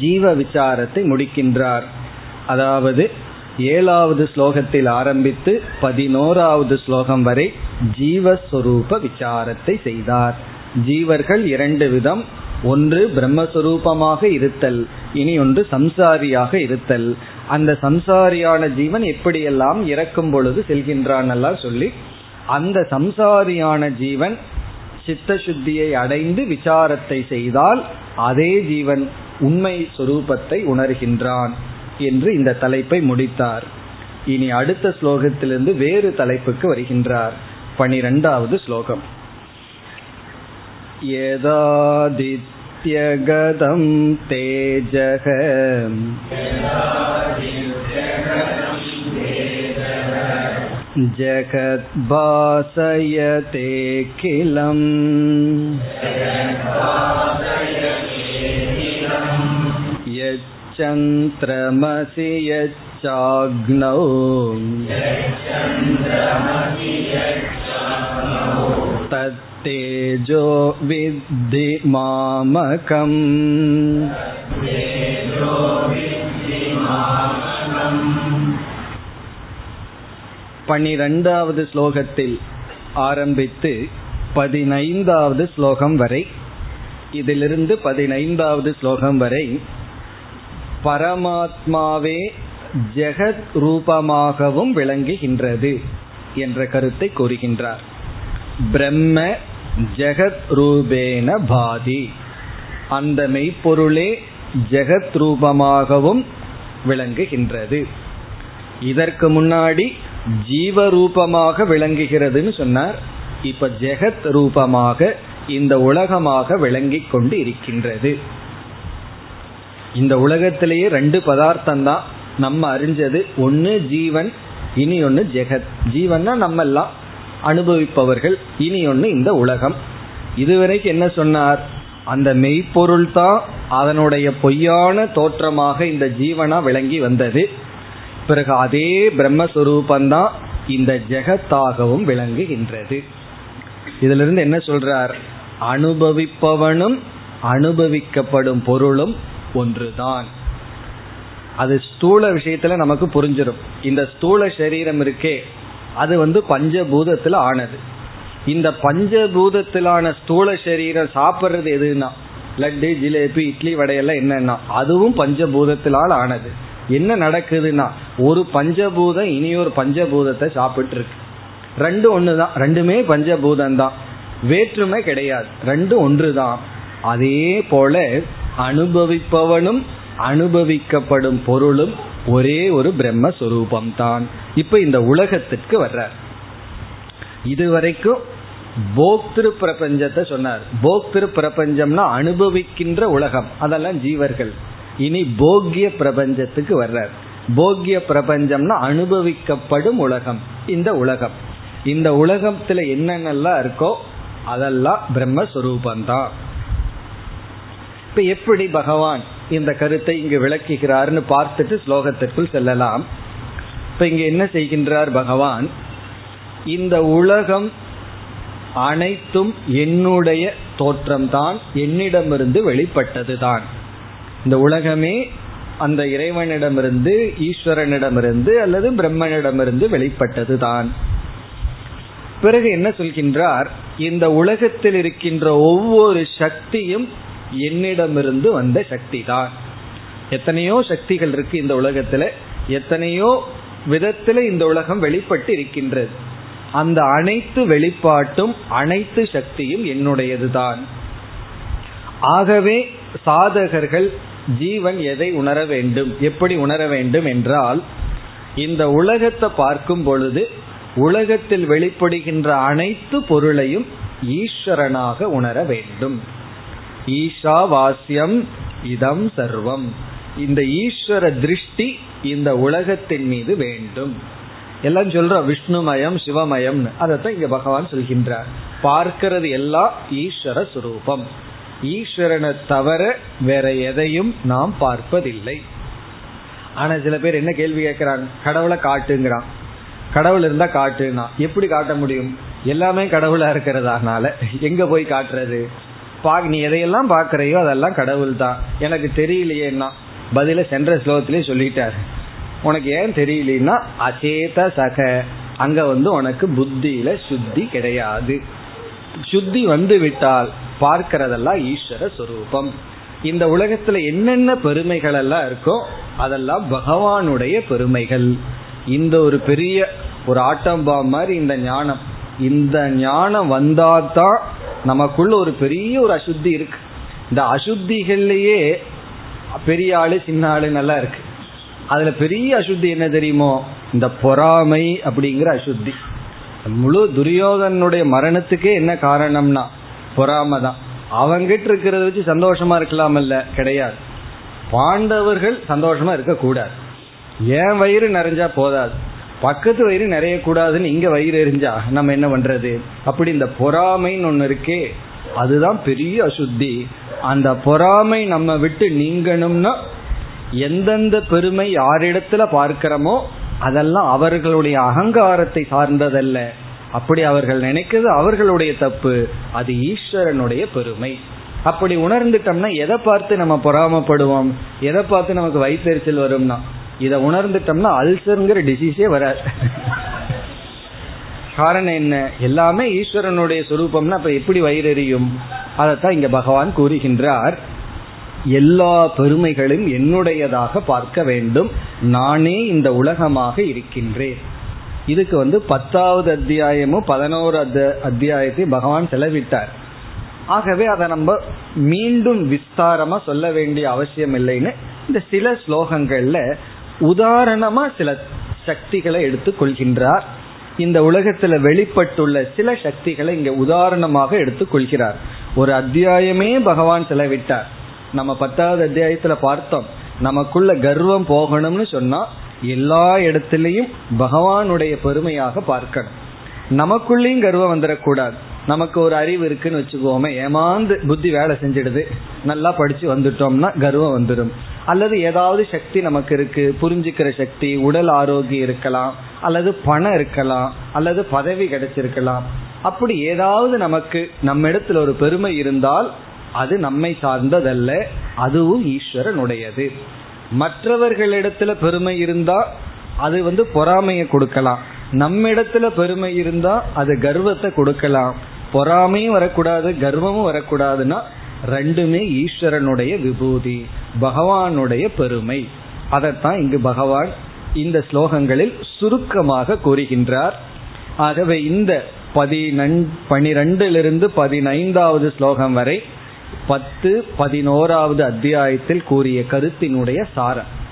Speaker 1: ஜீவ விசாரத்தை முடிக்கின்றார். அதாவது ஏழாவது ஸ்லோகத்தில் ஆரம்பித்து பதினோராவது ஸ்லோகம் வரை ஜீவஸ்வரூப விசாரத்தை செய்தார். ஜீவர்கள் இரண்டு விதம். ஒன்று பிரம்மஸ்வரூபமாக இருத்தல் இனி ஒன்று சம்சாரியாக இருத்தல். அந்த சம்சாரியான ஜீவன் எப்படியெல்லாம் இறக்கும் பொழுது செல்கின்றான் எல்லாம் சொல்லி அந்த சம்சாரியான ஜீவன் சித்த சுத்தியை அடைந்து விசாரத்தை செய்தால் அதே ஜீவன் உண்மை சுரூபத்தை உணர்கின்றான். என்று இந்த தலைப்பை முடித்தார் இனி அடுத்த ஸ்லோகத்திலிருந்து வேறு தலைப்புக்கு வருகின்றார் பனிரெண்டாவது ஸ்லோகம் यदादित्यगतं तेजः जगद्भासयतेऽखिलम् यच्चन्द्रमसि यच्चाग्नौ तत्तेजो विद्धि मामकम् பனிரெண்டாவது ஸ்லோகத்தில் ஆரம்பித்து பதினைந்தாவது ஸ்லோகம் வரை இதிலிருந்து பதினைந்தாவது ஸ்லோகம் வரை பரமாத்மாவே ஜெகத் ரூபமாகவும் விளங்குகின்றது என்ற கருத்தை கூறுகின்றார். பிரம்ம ஜெகத் ரூபேன பாதி. அந்த மெய்ப்பொருளே ஜெகத் ரூபமாகவும் விளங்குகின்றது. இதற்கு முன்னாடி ஜீவரூபமாக விளங்குகிறதுன்னு சொன்னார். இப்ப ஜெகத் ரூபமாக இந்த உலகமாக விளங்கி கொண்டு இருக்கின்றது. இந்த உலகத்திலேயே ரெண்டு பதார்த்தம் தான் நம்ம அறிஞ்சது. ஒன்னு ஜீவன் இனி ஒன்னு ஜெகத். ஜீவன்னா நம்ம எல்லாம் அனுபவிப்பவர்கள் இனி ஒன்னு இந்த உலகம். இதுவரைக்கும் என்ன சொன்னார்? அந்த மெய்ப்பொருள் தான் அதனுடைய பொய்யான தோற்றமாக இந்த ஜீவனா விளங்கி வந்தது. பிறகு அதே பிரம்மஸ்வரூபந்தான் இந்த ஜெகத்தாகவும் விளங்குகின்றது. இதிலிருந்து என்ன சொல்றார்? அனுபவிப்பவனும் அனுபவிக்கப்படும் பொருளும் ஒன்றுதான். அது ஸ்தூல விஷயத்துல நமக்கு புரிஞ்சிடும் இந்த ஸ்தூல சரீரம் இருக்கே அது வந்து பஞ்சபூதத்துல ஆனது. இந்த பஞ்சபூதத்திலான ஸ்தூல சரீரம் சாப்பிட்றது எதுனா லட்டு ஜிலேபி இட்லி வடையெல்லாம் என்னன்னா அதுவும் பஞ்சபூதத்திலால் ஆனது. என்ன நடக்குதுன்னா ஒரு பஞ்சபூதம் இனி ஒரு பஞ்சபூதத்தை சாப்பிட்டு இருக்கு ரெண்டு ஒன்று தான் ரெண்டுமே பஞ்சபூதம் தான் வேற்றுமை கிடையாது. ரெண்டு ஒன்று தான் அதே போல அனுபவிப்பவனும் அனுபவிக்கப்படும் பொருளும் ஒரே ஒரு பிரம்மஸ்வரூபம் தான். இப்ப இந்த உலகத்திற்கு வர்றார். இதுவரைக்கும் போக்திரு பிரபஞ்சத்தை சொன்னார். போக்திரு பிரபஞ்சம்னா அனுபவிக்கின்ற உலகம். அதெல்லாம் ஜீவர்கள். இனி போக்கிய பிரபஞ்சத்துக்கு வர்றார். போக்கிய பிரபஞ்சம்னா அனுபவிக்கப்படும் உலகம். இந்த உலகம். இந்த உலகத்துல என்னென்னலாம் இருக்கோ அதெல்லாம் பிரம்மஸ்வரூபந்தான் இப்ப எப்படி பகவான் இந்த கருத்தை இங்கு விளக்குகிறார்னு பார்த்துட்டு ஸ்லோகத்திற்குள் செல்லலாம். இப்ப இங்க என்ன செய்கின்றார் பகவான்? இந்த உலகம் அனைத்தும் என்னுடைய தோற்றம்தான் என்னிடமிருந்து வெளிப்பட்டது தான் இந்த உலகமே அந்த இறைவனிடமிருந்து ஈஸ்வரனிடமிருந்து அல்லது பிரம்மனிடமிருந்து வெளிப்பட்டது தான் பிறகு என்ன சொல்கின்றார்? இந்த உலகத்தில் இருக்கின்ற ஒவ்வொரு சக்தியும் என்னிடமிருந்து வந்த சக்தி தான் எத்தனையோ சக்திகள் இருக்கு இந்த உலகத்துல எத்தனையோ விதத்துல இந்த உலகம் வெளிப்பட்டு இருக்கின்றது அந்த அனைத்து வெளிப்பாட்டும் அனைத்து சக்தியும் என்னுடையதுதான். ஆகவே சாதகர்கள் ஜீவன் எதை உணர வேண்டும் எப்படி உணர வேண்டும் என்றால் இந்த உலகத்தை பார்க்கும் பொழுது உலகத்தில் வெளிப்படுகின்ற அனைத்து பொருளையும் ஈஸ்வரனாக உணர வேண்டும். ஈஷாவாசியம் இதம் சர்வம். இந்த ஈஸ்வர திருஷ்டி இந்த உலகத்தின் மீது வேண்டும். எல்லாம் சொல்றோம் விஷ்ணுமயம் சிவமயம்னு. அதைத்தான் இங்க பகவான் சொல்கின்றார். பார்க்கிறது எல்லாம் ஈஸ்வர சுரூபம். ஈஸ்வரனை தவிர வேற எதையும் நாம் பார்ப்பதில்லை. ஆனா சில பேர் என்ன கேள்வி கேட்கிறாங்க? கடவுளை காட்டுங்கிறான். கடவுள் இருந்தா காட்டுனா. எப்படி காட்ட முடியும்? எல்லாமே கடவுளா இருக்கிறதானால. எங்க போய் காட்டுறது? பா நீ எதையெல்லாம் பாக்குறையோ அதெல்லாம் கடவுள் தான் எனக்கு தெரியலையேன்னா பதில சென்ற ஸ்லோகத்திலேயே சொல்லிட்டாரு. உனக்கு ஏன் தெரியலன்னா அசேத சக. அங்க வந்து உனக்கு புத்தியில சுத்தி கிடையாது. சுத்தி வந்து விட்டால் பார்க்கிறதெல்லாம் ஈஸ்வர சுரூபம். இந்த உலகத்துல என்னென்ன பெருமைகள் எல்லாம் இருக்கோ அதெல்லாம் பகவானுடைய பெருமைகள். இந்த ஒரு பெரிய ஒரு ஆட்டம்பா மாதிரி இந்த ஞானம். இந்த ஞானம் வந்தாதான் நமக்குள்ள ஒரு பெரிய ஒரு அசுத்தி இருக்கு. இந்த அசுத்திகள்லயே பெரிய ஆளு சின்ன ஆளு நல்லா இருக்கு. அதுல பெரிய அசுத்தி என்ன தெரியுமோ? இந்த பொறாமை அப்படிங்கிற அசுத்தி. முழு துரியோதனுடைய மரணத்துக்கே என்ன காரணம்னா பொறாமை தான். அவங்கிட்ட இருக்கிறத வச்சு சந்தோஷமா இருக்கலாமல்ல கிடையாது. பாண்டவர்கள் சந்தோஷமா இருக்கக்கூடாது. ஏன் வயிறு நிறைஞ்சா போதாது? பக்கத்து வயிறு நிறைய கூடாதுன்னு இங்க வயிறு எரிஞ்சா நம்ம என்ன பண்றது? அப்படி இந்த பொறாமைன்னு ஒண்ணு இருக்கே அதுதான் பெரிய அசுத்தி. அந்த பொறாமை நம்ம விட்டு நீங்கணும்னா எந்தெந்த பெருமை யாரிடத்துல பார்க்கிறோமோ அதெல்லாம் அவர்களுடைய அகங்காரத்தை சார்ந்ததல்ல. அப்படி அவர்கள் நினைக்கிறது அவர்களுடைய தப்பு. அது ஈஸ்வரனுடைய பெருமை. அப்படி உணர்ந்துட்டோம்னா எதை பார்த்து நம்ம பொறாமப்படுவோம்? எதை பார்த்து நமக்கு வயிற்றுச்சல் வரும்னா? இதை உணர்ந்துட்டோம்னா அல்சருங்கிற டிசீஸே வராது. காரணம் என்ன? எல்லாமே ஈஸ்வரனுடைய சுரூபம்னா அப்ப எப்படி வயிறு எரியும் அதைத்தான் இங்க பகவான் கூறுகின்றார். எல்லா பெருமைகளும் என்னுடையதாக பார்க்க வேண்டும். நானே இந்த உலகமாக இருக்கின்றேன். இதுக்கு வந்து பத்தாவது அத்தியாயமும் பதினோரு அத்தியாயத்தை பகவான் செலவிட்டார். ஆகவே அதை நம்ம மீண்டும் விஸ்தாரமா சொல்ல வேண்டிய அவசியம் இல்லைன்னு இந்த சில ஸ்லோகங்கள்ல உதாரணமா சில சக்திகளை எடுத்துக்கொள்கின்றார். இந்த உலகத்துல வெளிப்பட்டுள்ள சில சக்திகளை இங்க உதாரணமாக எடுத்துக்கொள்கிறார். ஒரு அத்தியாயமே பகவான் செலவிட்டார். நம்ம பத்தாவது அத்தியாயத்துல பார்த்தோம். நமக்குள்ள கர்வம் போகணும்னு சொன்னா எல்லா இடத்திலையும் பகவானுடைய பெருமையாக பார்க்கணும். நமக்குள்ளேயும் கர்வம் வந்துடக்கூடாது நமக்கு ஒரு அறிவு இருக்குன்னு வச்சுக்கோமே. ஏமாந்து புத்தி வேலை செஞ்சிடுது. நல்லா படிச்சு வந்துட்டோம்னா கர்வம் வந்துடும் அல்லது ஏதாவது சக்தி நமக்கு இருக்கு புரிஞ்சுக்கிற சக்தி உடல் ஆரோக்கியம் இருக்கலாம் அல்லது பணம் இருக்கலாம் அல்லது பதவி கிடைச்சிருக்கலாம். அப்படி ஏதாவது நமக்கு நம்ம இடத்துல ஒரு பெருமை இருந்தால் அது நம்மை சார்ந்ததல்ல அதுவும் ஈஸ்வரனுடையது. மற்றவர்களிடத்துல பெருமை இருந்தா அது வந்து பொறாமையை கொடுக்கலாம். நம்ம இடத்துல பெருமை இருந்தா அது கர்வத்தை கொடுக்கலாம். பொறாமையும் வரக்கூடாது கர்வமும் வரக்கூடாதுன்னா ரெண்டுமே ஈஸ்வரனுடைய விபூதி பகவானுடைய பெருமை. அதைத்தான் இங்கு பகவான் இந்த ஸ்லோகங்களில் சுருக்கமாக கூறுகின்றார். ஆகவே இந்த பதினன் பனிரெண்டிலிருந்து பதினைந்தாவது ஸ்லோகம் வரை பத்து பதினோராவது அத்தியாயத்தில் கூறிய கருத்தினுடைய சாரம்.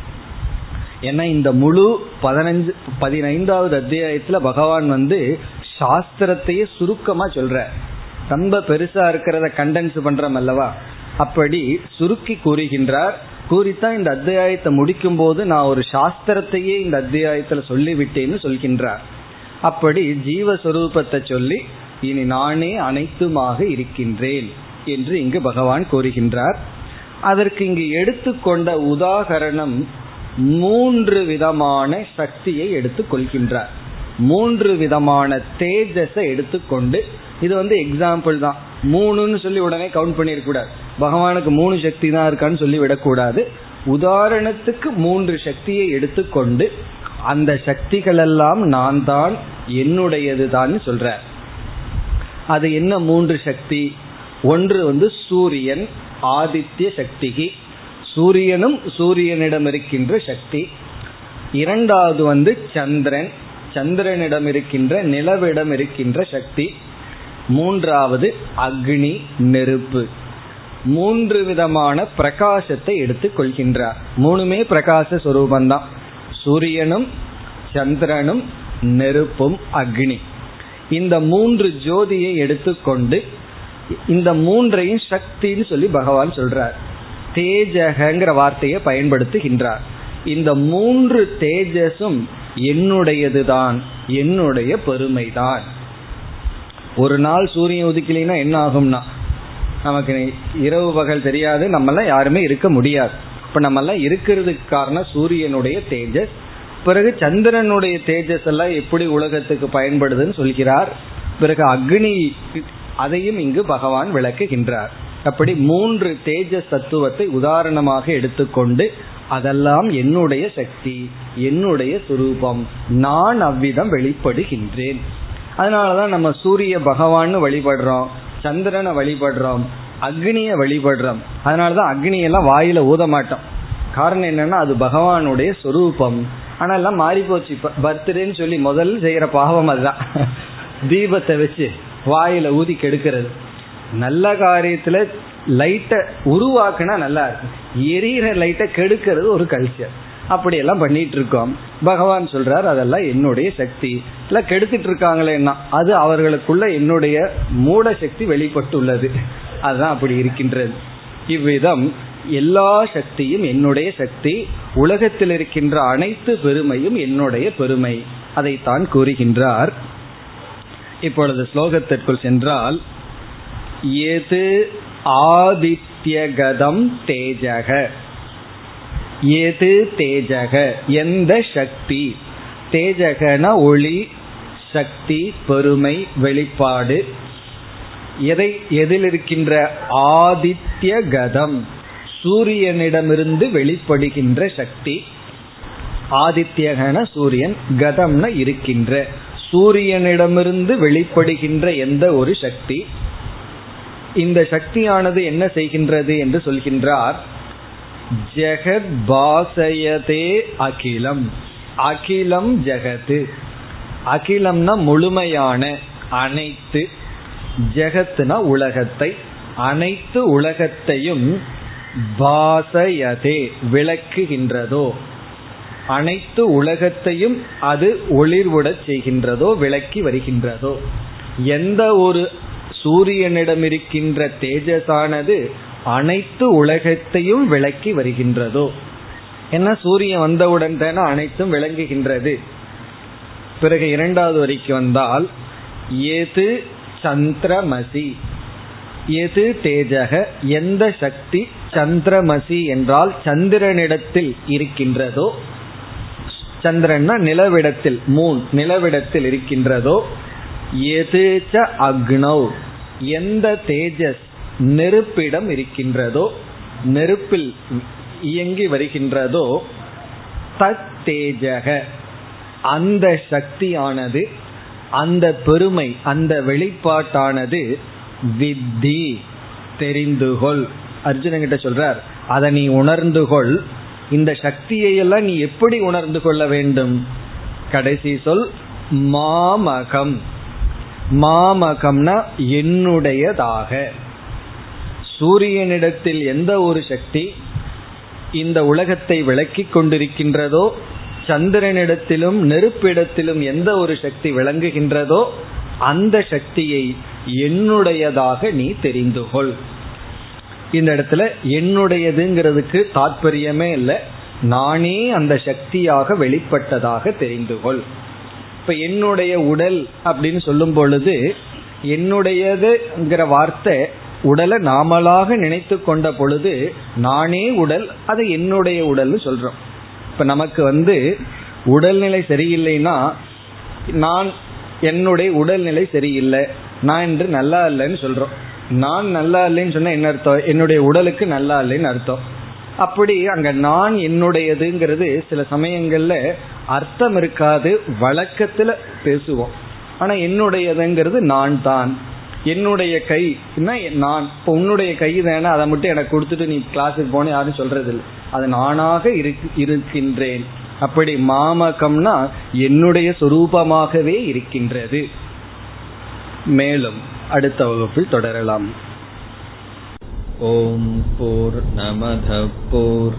Speaker 1: ஏன்னா இந்த முழு பதினஞ்சு பதினைந்தாவது அத்தியாயத்துல பகவான் வந்து சாஸ்திரத்தையே சுருக்கமா சொல்ற ரொம்ப பெருசா இருக்கிறத கண்டென்ஸ் பண்றோம் அல்லவா அப்படி சுருக்கி கூறுகின்றார். கூறித்தான் இந்த அத்தியாயத்தை முடிக்கும் போது நான் ஒரு சாஸ்திரத்தையே இந்த அத்தியாயத்துல சொல்லிவிட்டேன்னு சொல்கின்றார். அப்படி ஜீவஸ்வரூபத்தை சொல்லி இனி நானே அனைத்துமாக இருக்கின்றேன் என்று இங்கு பகவான் கூறுகின்றார். அதற்கு இங்கு எடுத்துக்கொண்ட உதாகரணம் மூன்று விதமான சக்தியை எடுத்துக் கொள்கின்றார் மூன்று விதமான தேஜஸை எடுத்துக்கொண்டு இது வந்து எக்ஸாம்பிள் தான். மூணுன்னு சொல்லி உடனே கவுண்ட் பண்ணிடக்கூடாது பகவானுக்கு மூணு சக்தி தான் இருக்கான்னு சொல்லி விடக்கூடாது. உதாரணத்துக்கு மூன்று சக்தியை எடுத்துக்கொண்டு அந்த சக்திகள் எல்லாம் நான் தான் என்னுடையது தான் சொல்ற. அது என்ன மூன்று சக்தி? ஒன்று வந்து சூரியன் ஆதித்ய சக்திகி சூரியனும் சூரியனிடம் இருக்கின்ற சக்தி. இரண்டாவது வந்து சந்திரன் சந்திரனிடம் இருக்கின்ற நிலவிடம் இருக்கின்ற சக்தி. மூன்றாவது அக்னி நெருப்பு. மூன்று விதமான பிரகாசத்தை எடுத்துக் கொள்கின்றார். மூணுமே பிரகாச சுரூபந்தான் சூரியனும் சந்திரனும் நெருப்பும் அக்னி. இந்த மூன்று ஜோதியை எடுத்துக்கொண்டு இந்த மூன்றையும் சக்தின்னு சொல்லி பகவான் சொல்றார். தேஜகங்கிற வார்த்தையை பயன்படுத்துகின்றார். இந்த மூன்று தேஜஸும் என்னுடையதுதான் என்னுடைய பெருமைதான். ஒரு நாள் சூரியன் உதிக்கலைன்னா என்ன ஆகும்னா? நமக்கு இரவு பகல் தெரியாது நம்மளாம் யாருமே இருக்க முடியாது. இப்ப நம்மெல்லாம் இருக்கிறதுக்கு காரணம் சூரியனுடைய தேஜஸ். பிறகு சந்திரனுடைய தேஜஸ் எல்லாம் எப்படி உலகத்துக்கு பயன்படுதுன்னு சொல்கிறார். பிறகு அக்னி அதையும் இங்கு பகவான் விளக்குகின்றார். அப்படி மூன்று தேஜஸ் தத்துவத்தை உதாரணமாக எடுத்துக்கொண்டு அதெல்லாம் என்னுடைய சக்தி என்னுடைய சுரூபம் நான் அவ்விதம் வெளிப்படுகின்றேன். அதனாலதான் நம்ம சூரிய பகவான் வழிபடுறோம் சந்திரனை வழிபடுறோம் அக்னியை வழிபடுறோம். அதனாலதான் அக்னியெல்லாம் வாயில ஊத மாட்டோம். காரணம் என்னன்னா அது பகவானுடைய சொரூபம். ஆனா எல்லாம் மாறி போச்சு. பர்த்டேன்னு சொல்லி முதல் செய்யற பாவம் அதுதான். தீபத்தை வச்சு வாயில ஊதி கெடுக்கிறது. நல்ல காரியத்துல லைட்டை உருவாக்குனா நல்லா இருக்கும். எரியிற லைட்டை கெடுக்கிறது ஒரு கல்ச்சர் அப்படியெல்லாம் பண்ணிட்டு இருக்கோம் பகவான் சொல்றார் அதெல்லாம் என்னுடைய சக்தி. இல்ல கெடுத்துட்டு இருக்காங்களேன்னா அது அவர்களுக்குள்ள என்னுடைய மூட சக்தி வெளிப்பட்டுள்ளது. அதுதான் அப்படி இருக்கின்றது. இவ்விதம் எல்லா சக்தியும் என்னுடைய சக்தி உலகத்தில் இருக்கின்ற அனைத்து பெருமையும் என்னுடைய பெருமை. அதைத்தான் கூறுகின்றார். இப்பொழுது ஸ்லோகத்திற்குள் சென்றால் எது ஆதித்யகதம் தேஜக. எது தேஜக? எந்த சக்தி? தேஜகன ஒளி சக்தி பெருமை வெளிப்பாடு. எதை எதில் இருக்கின்ற ஆதித்ய கதம்? சூரியனிடமிருந்து வெளிப்படுகின்ற சக்தி. ஆதித்யகன சூரியன் கதம்ன இருக்கின்ற. சூரியனிடமிருந்து வெளிப்படுகின்ற எந்த ஒரு சக்தி? இந்த சக்தியானது என்ன செய்கின்றது என்று சொல்கின்றார். ஜெகத் பாசயதே அகிலம். அகிலம் ஜெகத்து. அகிலம்னா முழுமையான அனைத்து. ஜெகத்துனா உலகத்தை. அனைத்து உலகத்தையும் பாசயதே விளக்குகின்றதோ. அனைத்து உலகத்தையும் அது ஒளிர்வுடச் செய்கின்றதோ விளக்கி வருகின்றதோ. எந்த ஒரு சூரியனிடம் இருக்கின்ற தேஜஸானது அனைத்து உலகத்தையும் விளக்கி வருகின்றதோ? என்ன சூரியன் வந்தவுடன் தானே அனைத்தும் விளங்குகின்றது. பிறகு இரண்டாவது வரைக்கும் வந்தால் எது சந்திரமசி? எது தேஜக? எந்த சக்தி சந்திரமசி என்றால் சந்திரனிடத்தில் இருக்கின்றதோ? சந்திரன்னா நிலவிடத்தில் மூன் நிலவிடத்தில் இருக்கின்றதோ? எது ச அக்னௌ? எந்த தேஜஸ்? நெருப்பிடம் இருக்கின்றதோ நெருப்பில் இயங்கி வருகின்றதோ தத் தேஜக. அந்த சக்தியானது அந்த பெருமை அந்த வெளிப்பாட்டானது வித்தி. தெரிந்துகொள். அர்ஜுனன் கிட்ட சொல்றார் அதை நீ உணர்ந்து கொள் இந்த சக்தியை எல்லாம் நீ எப்படி உணர்ந்து கொள்ள வேண்டும்? கடைசி சொல் மாமகம். மாமகம்னா என்னுடையதாக. சூரியனிடத்தில் எந்த ஒரு சக்தி இந்த உலகத்தை விளக்கிக் கொண்டிருக்கின்றதோ சந்திரனிடத்திலும் நெருப்பிடத்திலும் எந்த ஒரு சக்தி விளங்குகின்றதோ அந்த சக்தியை என்னுடையதாக நீ தெரிந்து கொள். இந்த இடத்துல என்னுடையதுங்கிறதுக்கு தாற்பயமே இல்லை. நானே அந்த சக்தியாக வெளிப்பட்டதாக தெரிந்து கொள். இப்ப என்னுடைய உடல் அப்படின்னு சொல்லும் பொழுது என்னுடையதுங்கிற வார்த்தை உடலை நாமளாக நினைத்து கொண்ட பொழுது நானே உடல் அதை என்னுடைய உடல்னு சொல்றோம். இப்ப நமக்கு வந்து உடல்நிலை சரியில்லைன்னா நான் என்னுடைய உடல்நிலை சரியில்லை நான் என்று நல்லா இல்லைன்னு சொல்றோம். நான் நல்லா இல்லைன்னு சொன்னா என்ன அர்த்தம்? என்னுடைய உடலுக்கு நல்லா இல்லைன்னு அர்த்தம். அப்படி அங்க நான் என்னுடையதுங்கிறது சில சமயங்கள்ல அர்த்தம் இருக்காது வழக்கத்துல பேசுவோம். ஆனா என்னுடையதுங்கிறது நான் தான் என்னுடைய கை நான் இப்போ உன்னுடைய கை தானே அதை மட்டும் எனக்கு கொடுத்துட்டு நீ கிளாஸுக்கு போன யாரும் சொல்றது இல்லை அது நானாக இருக்கின்றேன். அப்படி மாமகம்னா என்னுடைய சொரூபமாகவே இருக்கின்றது. மேலும் அடுத்த வகுப்பில் தொடரலாம்.
Speaker 2: ஓம் போர் நமத போர்